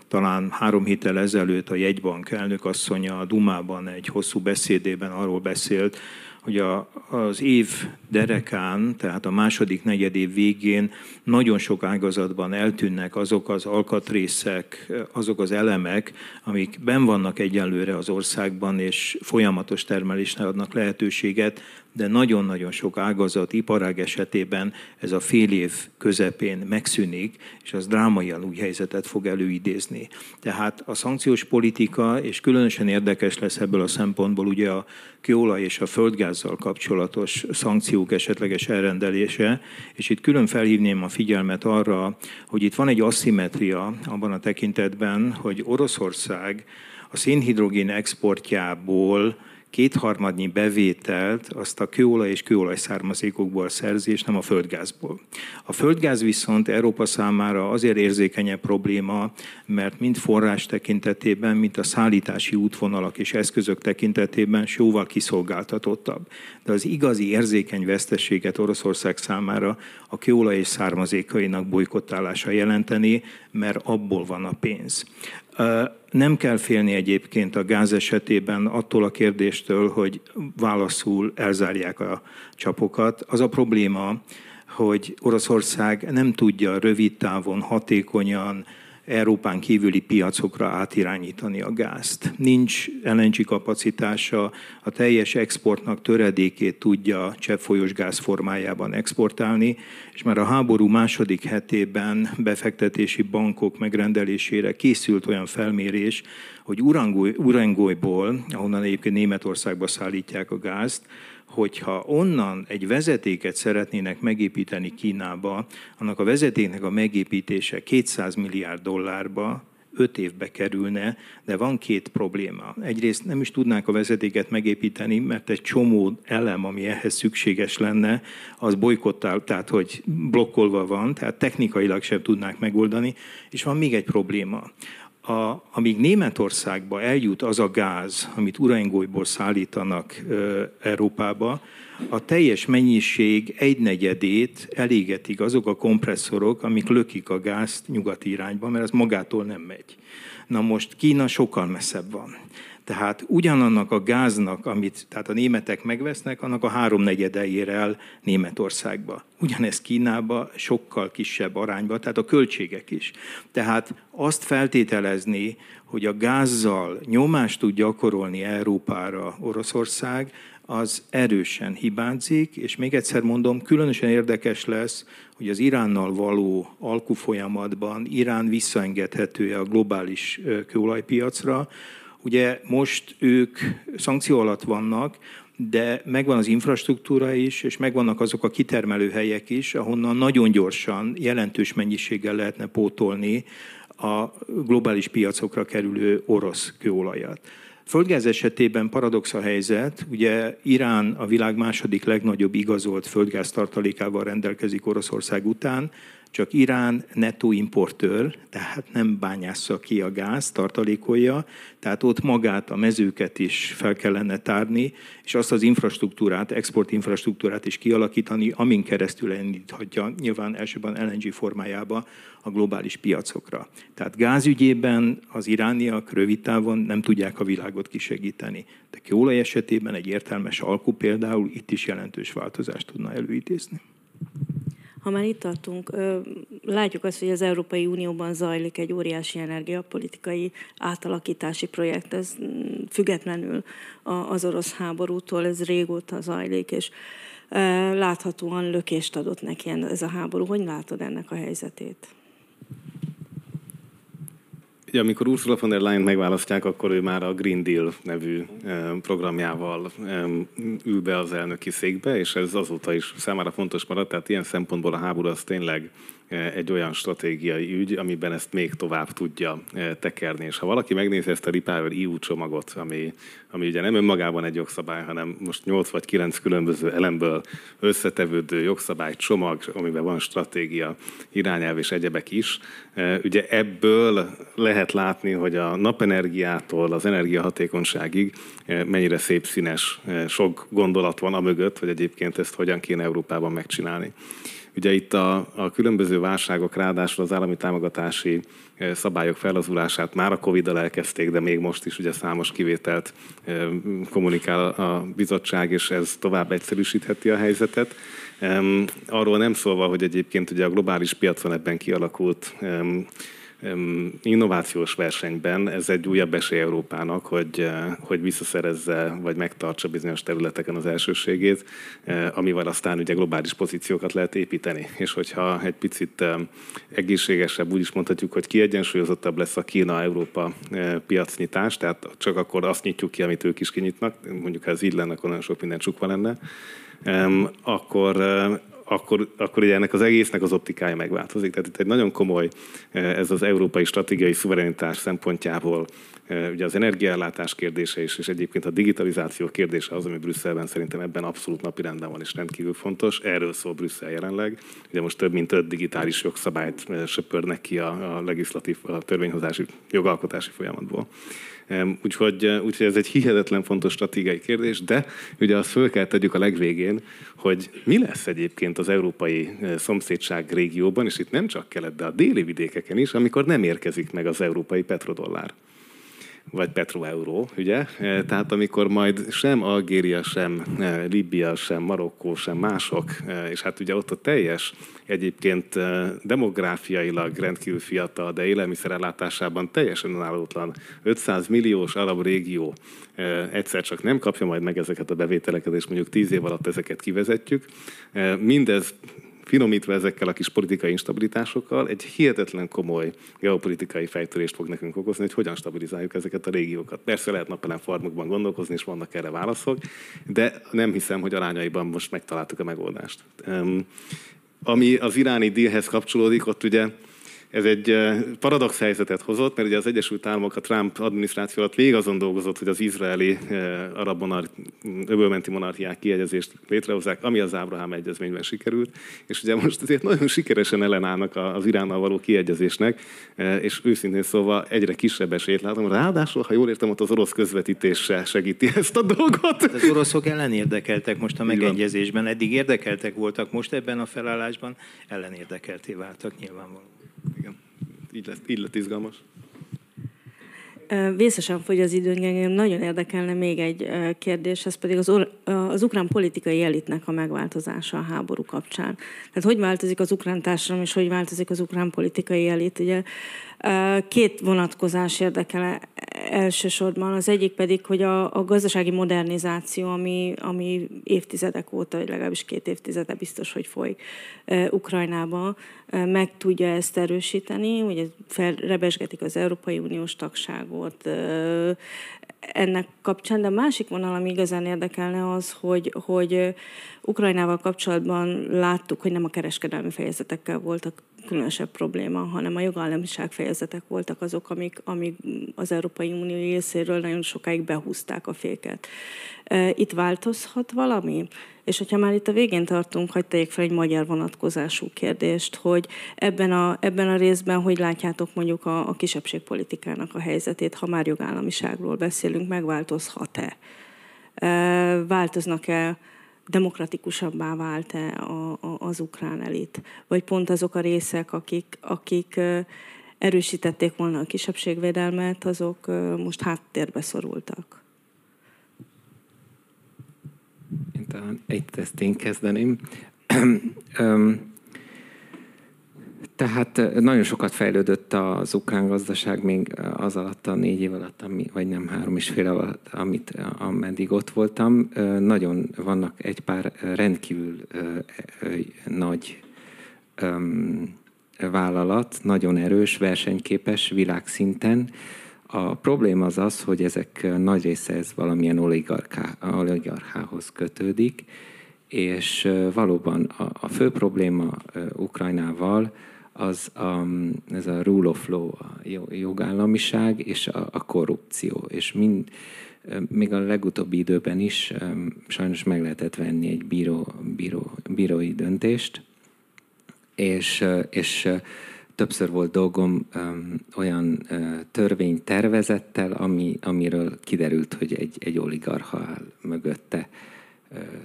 talán három héttel ezelőtt a jegybank elnök asszonya a Dumában egy hosszú beszédében arról beszélt, hogy a, az év derekán, tehát a második negyedév végén nagyon sok ágazatban eltűnnek azok az alkatrészek, azok az elemek, amik ben vannak egyenlőre az országban, és folyamatos termelésre adnak lehetőséget, de nagyon-nagyon sok ágazat, iparág esetében ez a fél év közepén megszűnik, és az drámaian új helyzetet fog előidézni. Tehát a szankciós politika, és különösen érdekes lesz ebből a szempontból ugye a kőolaj és a földgázzal kapcsolatos szankciók esetleges elrendelése, és itt külön felhívném a figyelmet arra, hogy itt van egy aszimetria abban a tekintetben, hogy Oroszország a szénhidrogén exportjából kétharmadnyi bevételt azt a kőolaj és kőolaj származékokból szerzi, és nem a földgázból. A földgáz viszont Európa számára azért érzékenyebb probléma, mert mind forrás tekintetében, mint a szállítási útvonalak és eszközök tekintetében jóval kiszolgáltatottabb. De az igazi érzékeny veszteséget Oroszország számára a kőolaj és származékainak bolykottálása jelenteni, mert abból van a pénz. Nem kell félni egyébként a gáz esetében attól a kérdéstől, hogy válaszul elzárják a csapokat. Az a probléma, hogy Oroszország nem tudja rövid távon hatékonyan Európán kívüli piacokra átirányítani a gázt. Nincs LNG kapacitása, a teljes exportnak töredékét tudja cseppfolyós gáz formájában exportálni, és már a háború második hetében befektetési bankok megrendelésére készült olyan felmérés, hogy Urangolyból, ahonnan egyébként Németországba szállítják a gázt, hogyha onnan egy vezetéket szeretnének megépíteni Kínába, annak a vezetéknek a megépítése 200 milliárd dollárba, öt évbe kerülne, de van két probléma. Egyrészt nem is tudnánk a vezetéket megépíteni, mert egy csomó elem, ami ehhez szükséges lenne, az bolykottál, tehát hogy blokkolva van, tehát technikailag sem tudnák megoldani, és van még egy probléma a, amíg Németországba eljut az a gáz, amit Uraingolyból szállítanak ö, Európába, a teljes mennyiség egynegyedét elégetik azok a kompresszorok, amik lökik a gázt nyugati irányba, mert ez magától nem megy. Na most Kína sokkal messzebb van. Tehát ugyanannak a gáznak, amit tehát a németek megvesznek, annak a háromnegyede ér el Németországba. Ugyanez Kínába sokkal kisebb arányba, tehát a költségek is. Tehát azt feltételezni, hogy a gázzal nyomást tud gyakorolni Európára Oroszország, az erősen hibázik, és még egyszer mondom, különösen érdekes lesz, hogy az Iránnal való alkufolyamatban Irán visszaengedhető a globális kőolajpiacra, Ugye most ők szankció alatt vannak, de megvan az infrastruktúra is, és megvannak azok a kitermelőhelyek is, ahonnan nagyon gyorsan, jelentős mennyiséggel lehetne pótolni a globális piacokra kerülő orosz kőolajat. Földgáz esetében paradox a helyzet, ugye Irán a világ második legnagyobb igazolt földgáz tartalékával rendelkezik Oroszország után, csak Irán netto importőr, tehát nem bányásza ki a gáz, tartalékolja, tehát ott magát, a mezőket is fel kellene tárni, és azt az infrastruktúrát, export infrastruktúrát is kialakítani, amin keresztül elindíthatja nyilván elsőben LNG formájába a globális piacokra. Tehát gázügyében az irániak rövid távon nem tudják a világot kisegíteni. De kőolaj esetében egy értelmes alkú például itt is jelentős változást tudna előidézni ha már itt tartunk, látjuk azt, hogy az Európai Unióban zajlik egy óriási energiapolitikai átalakítási projekt, ez függetlenül az orosz háborútól, ez régóta zajlik, és láthatóan lökést adott neki ez a háború. Hogy látod ennek a helyzetét? Ugye, amikor Ursula von der Leyen megválasztják, akkor ő már a Green Deal nevű programjával ül be az elnöki székbe, és ez azóta is számára fontos maradt, tehát ilyen szempontból a háború az tényleg egy olyan stratégiai ügy, amiben ezt még tovább tudja tekerni. És ha valaki megnézi ezt a Repower EU csomagot, ami, ami ugye nem önmagában egy jogszabály, hanem most 8 vagy 9 különböző elemből összetevődő jogszabály csomag, amiben van stratégia, irányelv és egyebek is, ugye ebből lehet látni, hogy a napenergiától az energiahatékonyságig mennyire szép színes, sok gondolat van a mögött, hogy egyébként ezt hogyan kéne Európában megcsinálni. Ugye itt a, a különböző válságok, ráadásul az állami támogatási szabályok felazulását már a Covid-dal elkezdték, de még most is ugye számos kivételt kommunikál a bizottság, és ez tovább egyszerűsítheti a helyzetet. Arról nem szólva, hogy egyébként ugye a globális piacon ebben kialakult innovációs versenyben ez egy újabb esély Európának, hogy, eh, hogy visszaszerezze, vagy megtartsa bizonyos területeken az elsőségét, eh, amivel aztán ugye globális pozíciókat lehet építeni. És hogyha egy picit egészségesebb, úgy is mondhatjuk, hogy kiegyensúlyozottabb lesz a Kína-Európa eh, piacnyitás, tehát csak akkor azt nyitjuk ki, amit ők is kinyitnak, mondjuk ha ez így lenne, akkor nagyon sok minden csukva lenne, akkor, akkor, akkor ugye ennek az egésznek az optikája megváltozik. Tehát itt egy nagyon komoly, eh, ez az európai stratégiai szuverenitás szempontjából, eh, ugye az energiaellátás kérdése is, és egyébként a digitalizáció kérdése az, ami Brüsszelben szerintem ebben abszolút napirenden van, és rendkívül fontos. Erről szól Brüsszel jelenleg. Ugye most több mint öt digitális jogszabályt eh, söpörnek ki a, a legislatív, a törvényhozási, jogalkotási folyamatból. Úgyhogy, úgyhogy ez egy hihetetlen fontos stratégiai kérdés, de ugye azt föl kell tegyük a legvégén, hogy mi lesz egyébként az európai szomszédság régióban, és itt nem csak kelet, de a déli vidékeken is, amikor nem érkezik meg az európai petrodollár vagy petroeuró, ugye? E, tehát amikor majd sem Algéria, sem e, Libia, sem Marokkó, sem mások, e, és hát ugye ott a teljes egyébként demográfiailag rendkívül fiatal, de élelmiszerellátásában teljesen önállótlan 500 milliós arab régió egyszer csak nem kapja majd meg ezeket a bevételeket, és mondjuk 10 év alatt ezeket kivezetjük. Mindez finomítva ezekkel a kis politikai instabilitásokkal, egy hihetetlen komoly geopolitikai fejtörést fog nekünk okozni, hogy hogyan stabilizáljuk ezeket a régiókat. Persze lehet napelem farmokban gondolkozni, és vannak erre válaszok, de nem hiszem, hogy arányaiban most megtaláltuk a megoldást. Ami az iráni dílhez kapcsolódik, ott ugye ez egy eh, paradox helyzetet hozott, mert ugye az Egyesült Államok a Trump adminisztráció alatt végig azon dolgozott, hogy az izraeli eh, arab monarch, öbölmenti monarchiák kiegyezést létrehozzák, ami az Ábrahám egyezményben sikerült, és ugye most azért nagyon sikeresen ellenállnak az Iránnal való kiegyezésnek, eh, és őszintén szóval egyre kisebb esélyt látom. Ráadásul, ha jól értem, ott az orosz közvetítése segíti ezt a dolgot. Az oroszok ellenérdekeltek most a megegyezésben, eddig érdekeltek voltak, most ebben a felállásban ellenérdekelté váltak nyilvánvalóan. Igen, így lett, így lett izgalmas. Vészesen fogy az időnk, engem nagyon érdekelne még egy kérdés, ez pedig az, az ukrán politikai elitnek a megváltozása a háború kapcsán. Tehát hogy változik az ukrán társadalom, és hogy változik az ukrán politikai elit? Ugye Két vonatkozás érdekel elsősorban. Az egyik pedig, hogy a, a gazdasági modernizáció, ami, ami évtizedek óta, vagy legalábbis két évtizede biztos, hogy folyik Ukrajnába, meg tudja ezt erősíteni, hogy felrebesgetik az Európai Uniós tagságot ennek kapcsán, de a másik vonal, ami igazán érdekelne az, hogy, hogy Ukrajnával kapcsolatban láttuk, hogy nem a kereskedelmi fejezetekkel voltak különösebb probléma, hanem a jogállamiság fejezetek voltak azok, amik, amik az Európai Unió részéről nagyon sokáig behúzták a féket. Itt változhat valami? És hogyha már itt a végén tartunk, hagyd tegyek fel egy magyar vonatkozású kérdést, hogy ebben a, ebben a részben hogy látjátok mondjuk a, a kisebbségpolitikának a helyzetét, ha már jogállamiságról beszélünk, megváltozhat-e? Változnak-e demokratikusabbá vált-e a, a, az ukrán elit? Vagy pont azok a részek, akik, akik erősítették volna a kisebbségvédelmet, azok most háttérbe szorultak? Én talán egy ezt én kezdeném. Tehát nagyon sokat fejlődött az ukrán gazdaság még az alatt a négy év alatt, ami, vagy nem három és fél alatt, amit, ameddig ott voltam. Nagyon vannak egy pár rendkívül nagy vállalat, nagyon erős, versenyképes világszinten. A probléma az az, hogy ezek nagy része ez valamilyen oligarchához kötődik, és valóban a, a fő probléma Ukrajnával az a, ez a rule of law, a jogállamiság és a, a korrupció. És mind, még a legutóbbi időben is sajnos meg lehetett venni egy bíró, bíró, bírói döntést, és, és többször volt dolgom um, olyan törvénytervezettel, ami, amiről kiderült, hogy egy, egy oligarcha áll mögötte.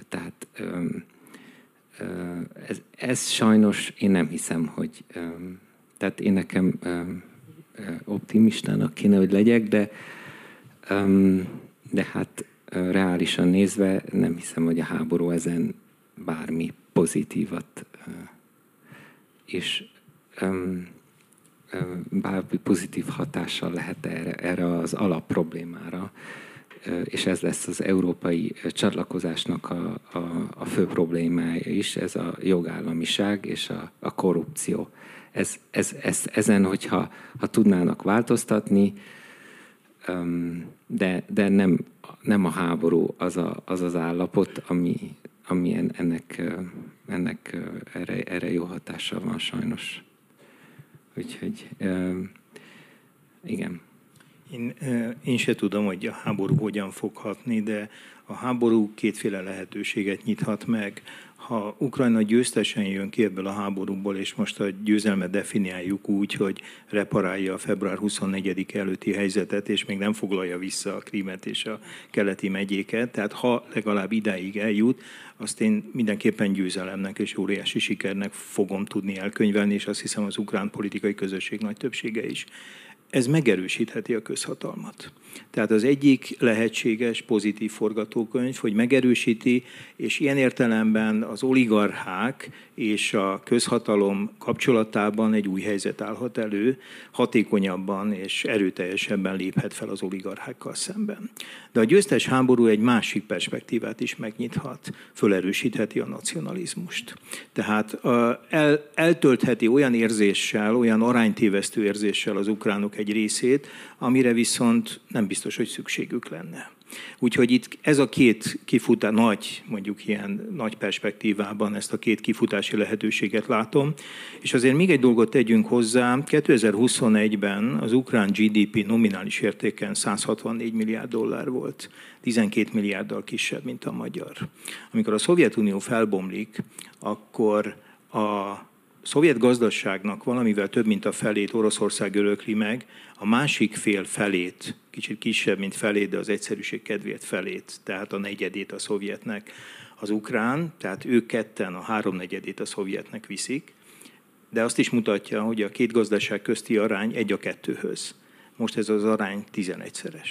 Tehát um, ez, ez sajnos én nem hiszem, hogy tehát én nekem optimistának kéne, hogy legyek, de, de hát reálisan nézve nem hiszem, hogy a háború ezen bármi pozitívat és bármi pozitív hatással lehet erre, erre az alapproblémára, és ez lesz az európai csatlakozásnak a, a, a fő problémája is, ez a jogállamiság és a, a korrupció. Ez, ez, ez, ezen, hogyha ha tudnának változtatni, de, de nem, nem a háború az, a, az az állapot, ami, ami ennek, ennek erre, erre jó hatással van sajnos. Úgyhogy igen. Én, én se tudom, hogy a háború hogyan fog hatni, de a háború kétféle lehetőséget nyithat meg. Ha Ukrajna győztesen jön ki ebből a háborúból, és most a győzelmet definiáljuk úgy, hogy reparálja a február 24 előtti helyzetet, és még nem foglalja vissza a Krímet és a keleti megyéket, tehát ha legalább idáig eljut, azt én mindenképpen győzelemnek és óriási sikernek fogom tudni elkönyvelni, és azt hiszem az ukrán politikai közösség nagy többsége is ez megerősítheti a közhatalmat. Tehát az egyik lehetséges pozitív forgatókönyv, hogy megerősíti, és ilyen értelemben az oligarchák és a közhatalom kapcsolatában egy új helyzet állhat elő, hatékonyabban és erőteljesebben léphet fel az oligarchákkal szemben. De a győztes háború egy másik perspektívát is megnyithat, fölerősítheti a nacionalizmust. Tehát el, eltöltheti olyan érzéssel, olyan aránytévesztő érzéssel az ukránok egy részét, amire viszont nem biztos, hogy szükségük lenne. Úgyhogy itt ez a két kifutás, nagy, mondjuk ilyen nagy perspektívában ezt a két kifutási lehetőséget látom. És azért még egy dolgot tegyünk hozzá, 2021-ben az ukrán GDP nominális értéken 164 milliárd dollár volt, 12 milliárddal kisebb, mint a magyar. Amikor a Szovjetunió felbomlik, akkor a szovjet gazdaságnak valamivel több, mint a felét Oroszország örökli meg, a másik fél felét, kicsit kisebb, mint felét, de az egyszerűség kedvéért felét, tehát a negyedét a szovjetnek az ukrán, tehát ők ketten a háromnegyedét a szovjetnek viszik, de azt is mutatja, hogy a két gazdaság közti arány egy a kettőhöz. Most ez az arány 11-szeres.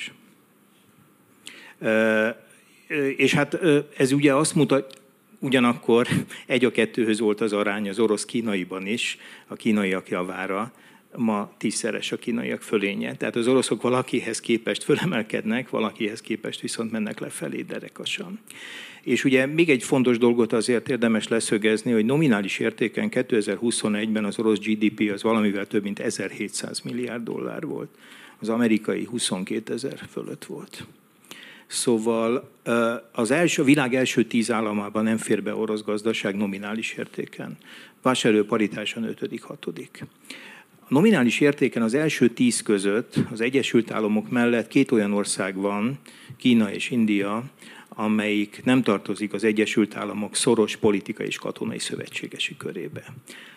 És hát ez ugye azt mutat, Ugyanakkor egy a kettőhöz volt az arány az orosz-kínaiban is, a kínaiak javára, ma tízszeres a kínaiak fölénye. Tehát az oroszok valakihez képest fölemelkednek, valakihez képest viszont mennek lefelé derekasan. És ugye még egy fontos dolgot azért érdemes leszögezni, hogy nominális értéken 2021-ben az orosz GDP az valamivel több mint 1700 milliárd dollár volt. Az amerikai 22 ezer fölött volt. Szóval az első, a világ első tíz államában nem fér be orosz gazdaság nominális értéken. Vásárló paritáson ötödik, hatodik. A nominális értéken az első tíz között az Egyesült Államok mellett két olyan ország van, Kína és India, amelyik nem tartozik az Egyesült Államok szoros politikai és katonai szövetségesi körébe.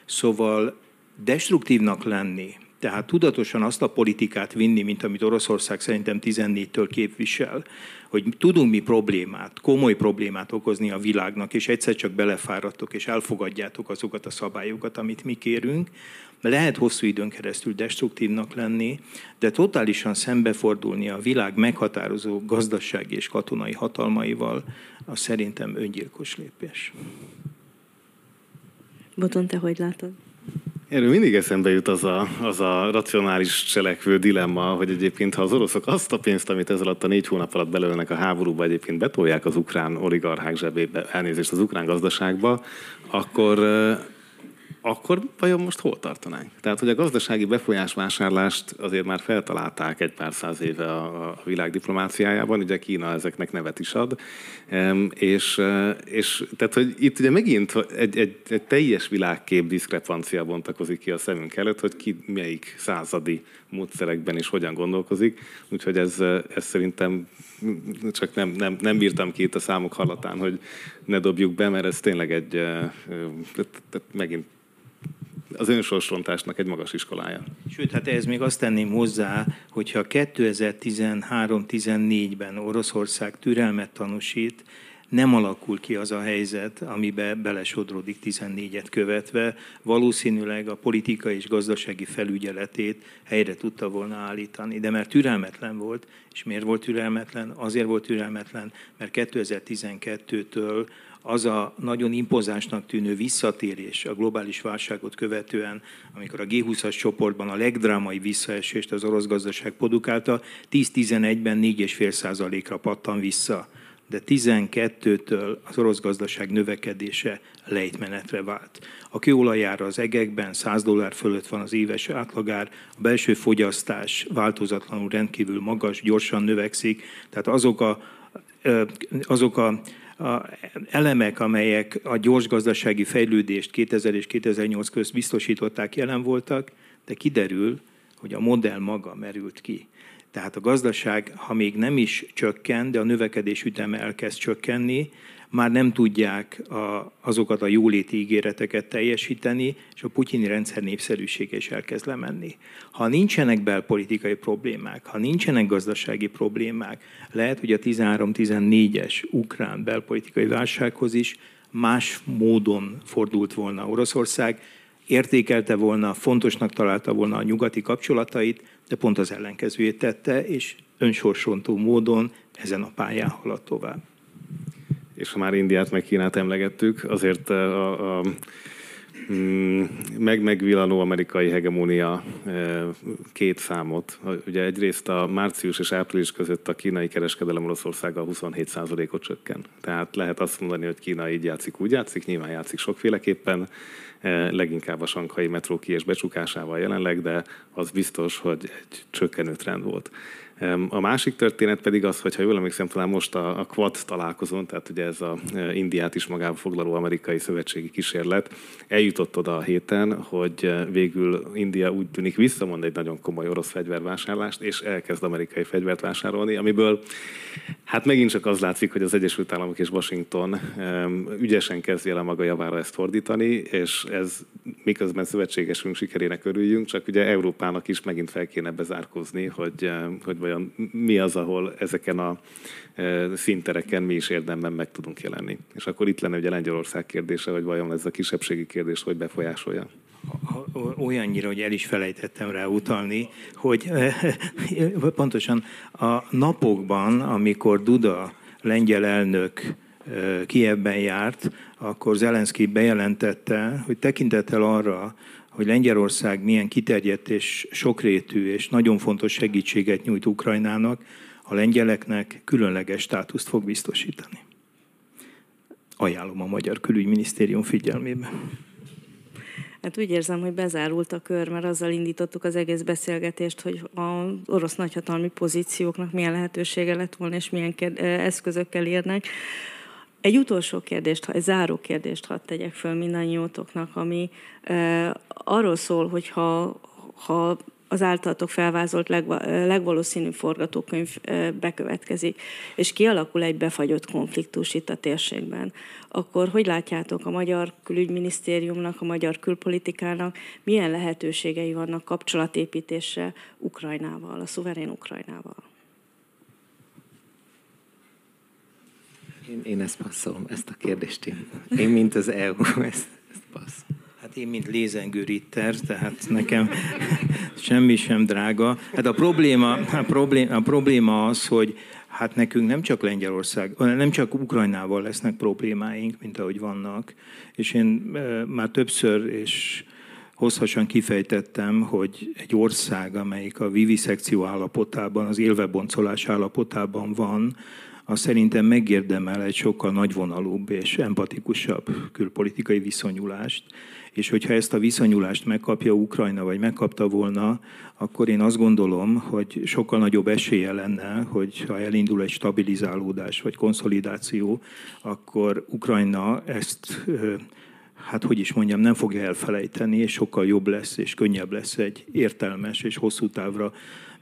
Szóval destruktívnak lenni, tehát tudatosan azt a politikát vinni, mint amit Oroszország szerintem 14-től képvisel, hogy tudunk mi problémát, komoly problémát okozni a világnak, és egyszer csak belefáradtok, és elfogadjátok azokat a szabályokat, amit mi kérünk, lehet hosszú időn keresztül destruktívnak lenni, de totálisan szembefordulni a világ meghatározó gazdasági és katonai hatalmaival, az szerintem öngyilkos lépés. Boton, te hogy látod? Erről mindig eszembe jut az a, az a racionális cselekvő dilemma, hogy egyébként ha az oroszok azt a pénzt, amit ez alatt a négy hónap alatt belőlnek a háborúba, egyébként betolják az ukrán oligarchák zsebébe, elnézést az ukrán gazdaságba, akkor akkor vajon most hol tartanánk? Tehát, hogy a gazdasági befolyásvásárlást azért már feltalálták egy pár száz éve a, a világ diplomáciájában, ugye Kína ezeknek nevet is ad, és, e, és tehát, hogy itt ugye megint egy, egy, egy teljes világkép diszkrepancia bontakozik ki a szemünk előtt, hogy ki melyik századi módszerekben és hogyan gondolkozik, úgyhogy ez, ez szerintem csak nem, nem, nem bírtam ki itt a számok hallatán, hogy ne dobjuk be, mert ez tényleg egy, e, e, megint az önsorsrontásnak egy magas iskolája. Sőt, hát ez még azt tenném hozzá, hogyha 2013-14-ben Oroszország türelmet tanúsít, nem alakul ki az a helyzet, amibe belesodródik 14-et követve, valószínűleg a politikai és gazdasági felügyeletét helyre tudta volna állítani. De mert türelmetlen volt, és miért volt türelmetlen? Azért volt türelmetlen, mert 2012-től az a nagyon impozánsnak tűnő visszatérés a globális válságot követően, amikor a G20-as csoportban a legdrámai visszaesést az orosz gazdaság produkálta, 10-11-ben 4,5%-ra pattan vissza. De 12-től az orosz gazdaság növekedése lejtmenetre vált. A kőolajára az egekben 100 dollár fölött van az éves átlagár, a belső fogyasztás változatlanul rendkívül magas, gyorsan növekszik, tehát azok a, azok a a elemek, amelyek a gyors gazdasági fejlődést 2000 és 2008 közt biztosították, jelen voltak, de kiderül, hogy a modell maga merült ki. Tehát a gazdaság, ha még nem is csökken, de a növekedés üteme elkezd csökkenni, már nem tudják a, azokat a jóléti ígéreteket teljesíteni, és a putyini rendszer népszerűsége is elkezd lemenni. Ha nincsenek belpolitikai problémák, ha nincsenek gazdasági problémák, lehet, hogy a 13-14-es ukrán belpolitikai válsághoz is más módon fordult volna Oroszország, értékelte volna, fontosnak találta volna a nyugati kapcsolatait, de pont az ellenkezőjét tette, és önsorsontó módon ezen a pályán haladt tovább és ha már Indiát meg Kínát emlegettük, azért a, a mm, meg megvillanó amerikai hegemónia két számot. Ugye egyrészt a március és április között a kínai kereskedelem Oroszországgal 27%-ot csökken. Tehát lehet azt mondani, hogy Kína így játszik, úgy játszik, nyilván játszik sokféleképpen, leginkább a sankai metró ki és becsukásával jelenleg, de az biztos, hogy egy csökkenő trend volt. A másik történet pedig az, hogy ha jól emlékszem, talán most a, a Quad találkozón, tehát ugye ez a e, Indiát is magába foglaló amerikai szövetségi kísérlet, eljutott oda a héten, hogy e, végül India úgy tűnik visszamond egy nagyon komoly orosz fegyvervásárlást, és elkezd amerikai fegyvert vásárolni, amiből hát megint csak az látszik, hogy az Egyesült Államok és Washington ügyesen kezdje el a maga javára ezt fordítani, és ez miközben szövetségesünk sikerének örüljünk, csak ugye Európának is megint fel kéne bezárkózni, hogy, e, hogy vajon mi az, ahol ezeken a e, szintereken mi is érdemben meg tudunk jelenni. És akkor itt lenne ugye Lengyelország kérdése, hogy vajon ez a kisebbségi kérdés hogy befolyásolja olyannyira, hogy el is felejtettem rá utalni, hogy e, pontosan a napokban, amikor Duda lengyel elnök e, Kievben járt, akkor Zelenszky bejelentette, hogy tekintettel arra, hogy Lengyelország milyen kiterjedt és sokrétű és nagyon fontos segítséget nyújt Ukrajnának, a lengyeleknek különleges státuszt fog biztosítani. Ajánlom a Magyar Külügyminisztérium figyelmébe. Hát úgy érzem, hogy bezárult a kör, mert azzal indítottuk az egész beszélgetést, hogy az orosz nagyhatalmi pozícióknak milyen lehetősége lett volna, és milyen eszközökkel érnek. Egy utolsó kérdést, egy záró kérdést hadd tegyek föl mindannyiótoknak, ami e, arról szól, hogy ha, ha az általatok felvázolt legva, legvalószínűbb forgatókönyv bekövetkezik, és kialakul egy befagyott konfliktus itt a térségben, akkor hogy látjátok a magyar külügyminisztériumnak, a magyar külpolitikának milyen lehetőségei vannak kapcsolatépítésre Ukrajnával, a szuverén Ukrajnával? Én, én ezt passzolom, ezt a kérdést én. Én, mint az EU, ezt, ezt passz. Hát én, mint lézengő ritter, tehát nekem semmi sem drága. Hát a probléma, a probléma, a probléma az, hogy hát nekünk nem csak Lengyelország, nem csak Ukrajnával lesznek problémáink, mint ahogy vannak. És én már többször és hosszasan kifejtettem, hogy egy ország, amelyik a viviszekció állapotában, az élveboncolás állapotában van, az szerintem megérdemel egy sokkal nagyvonalúbb és empatikusabb külpolitikai viszonyulást, és hogyha ezt a viszonyulást megkapja Ukrajna, vagy megkapta volna, akkor én azt gondolom, hogy sokkal nagyobb esélye lenne, hogy ha elindul egy stabilizálódás vagy konszolidáció, akkor Ukrajna ezt hát hogy is mondjam, nem fogja elfelejteni, és sokkal jobb lesz, és könnyebb lesz egy értelmes és hosszú távra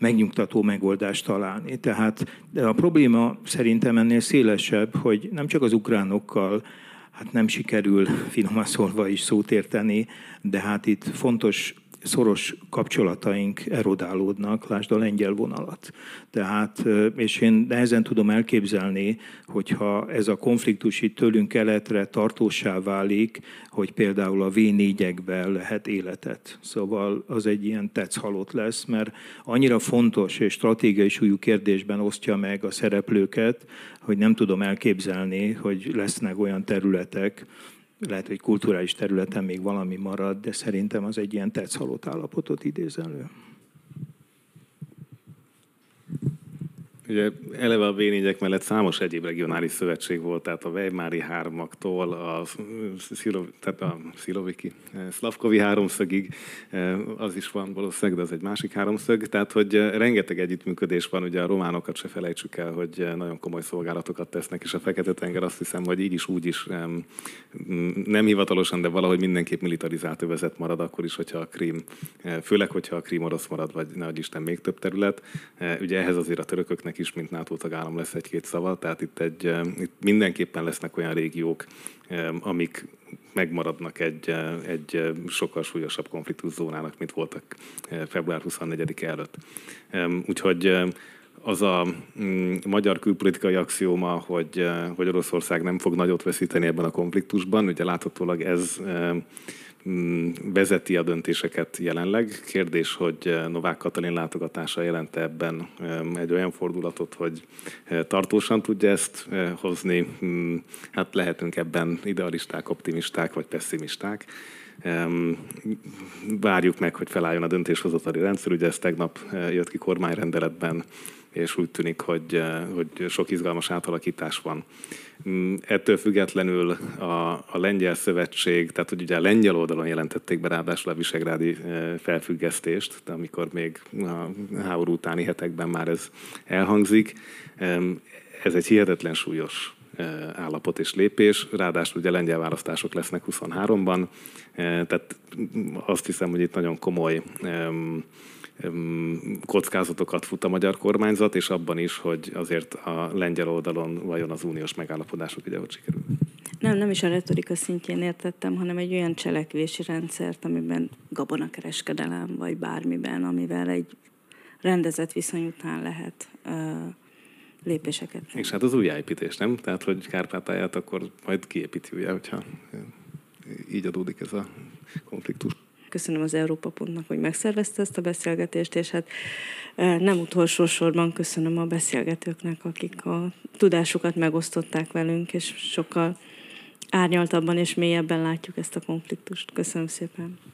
megnyugtató megoldást találni. Tehát de a probléma szerintem ennél szélesebb, hogy nem csak az ukránokkal hát nem sikerül finoman szólva is szót érteni, de hát itt fontos szoros kapcsolataink erodálódnak, lásd a lengyel vonalat. Tehát, és én nehezen tudom elképzelni, hogyha ez a konfliktus itt tőlünk keletre tartósá válik, hogy például a V4-ekben lehet életet. Szóval az egy ilyen tetsz halott lesz, mert annyira fontos és stratégiai súlyú kérdésben osztja meg a szereplőket, hogy nem tudom elképzelni, hogy lesznek olyan területek, lehet, hogy kulturális területen még valami marad, de szerintem az egy ilyen tetszhalott állapotot idéz elő. Ugye eleve a v mellett számos egyéb regionális szövetség volt, tehát a Weimári hármaktól a, Szilo, tehát a Sziloviki, Szlavkovi háromszögig, az is van valószínűleg, de az egy másik háromszög, tehát hogy rengeteg együttműködés van, ugye a románokat se felejtsük el, hogy nagyon komoly szolgálatokat tesznek, és a Fekete-tenger azt hiszem, hogy így is úgy is nem, nem hivatalosan, de valahogy mindenképp militarizált övezet marad, akkor is, hogyha a Krím, főleg, hogyha a Krím orosz marad, vagy nagy Isten még több terület. Ugye ehhez azért a törököknek is, mint NATO tagállam lesz egy-két szava, tehát itt, egy, eh, itt mindenképpen lesznek olyan régiók, eh, amik megmaradnak egy, eh, egy sokkal súlyosabb konfliktuszónának, mint voltak február 24 előtt. Úgyhogy az a mm, magyar külpolitikai axióma, hogy, hogy Oroszország nem fog nagyot veszíteni ebben a konfliktusban, ugye láthatólag ez vezeti a döntéseket jelenleg. Kérdés, hogy eh, Novák Katalin látogatása jelente ebben egy olyan fordulatot, hogy eh, tartósan tudja ezt eh, hozni. Mm, hát lehetünk ebben idealisták, optimisták vagy pessimisták. Várjuk meg, hogy felálljon a döntéshozatali rendszer. Ugye ez tegnap jött ki kormányrendeletben, és úgy tűnik, hogy, hogy sok izgalmas átalakítás van. Mm, ettől függetlenül a, a Lengyel Szövetség, tehát hogy ugye a lengyel oldalon jelentették be ráadásul a visegrádi e, felfüggesztést, de amikor még a háború utáni hetekben már ez elhangzik, ez egy hihetetlen súlyos e, állapot és lépés, ráadásul ugye lengyel választások lesznek 23-ban, e, tehát azt hiszem, hogy itt nagyon komoly kockázatokat fut a magyar kormányzat, és abban is, hogy azért a lengyel oldalon vajon az uniós megállapodások ide hogy sikerül. Nem, nem is a retorika szintjén értettem, hanem egy olyan cselekvési rendszert, amiben gabonakereskedelem, vagy bármiben, amivel egy rendezett viszony után lehet uh, lépéseket. És hát az újjáépítés, nem? Tehát, hogy Kárpátáját akkor majd kiépíti ugye, hogyha így adódik ez a konfliktus. Köszönöm az Európa Pontnak, hogy megszervezte ezt a beszélgetést, és hát e, nem utolsó sorban köszönöm a beszélgetőknek, akik a tudásukat megosztották velünk, és sokkal árnyaltabban és mélyebben látjuk ezt a konfliktust. Köszönöm szépen.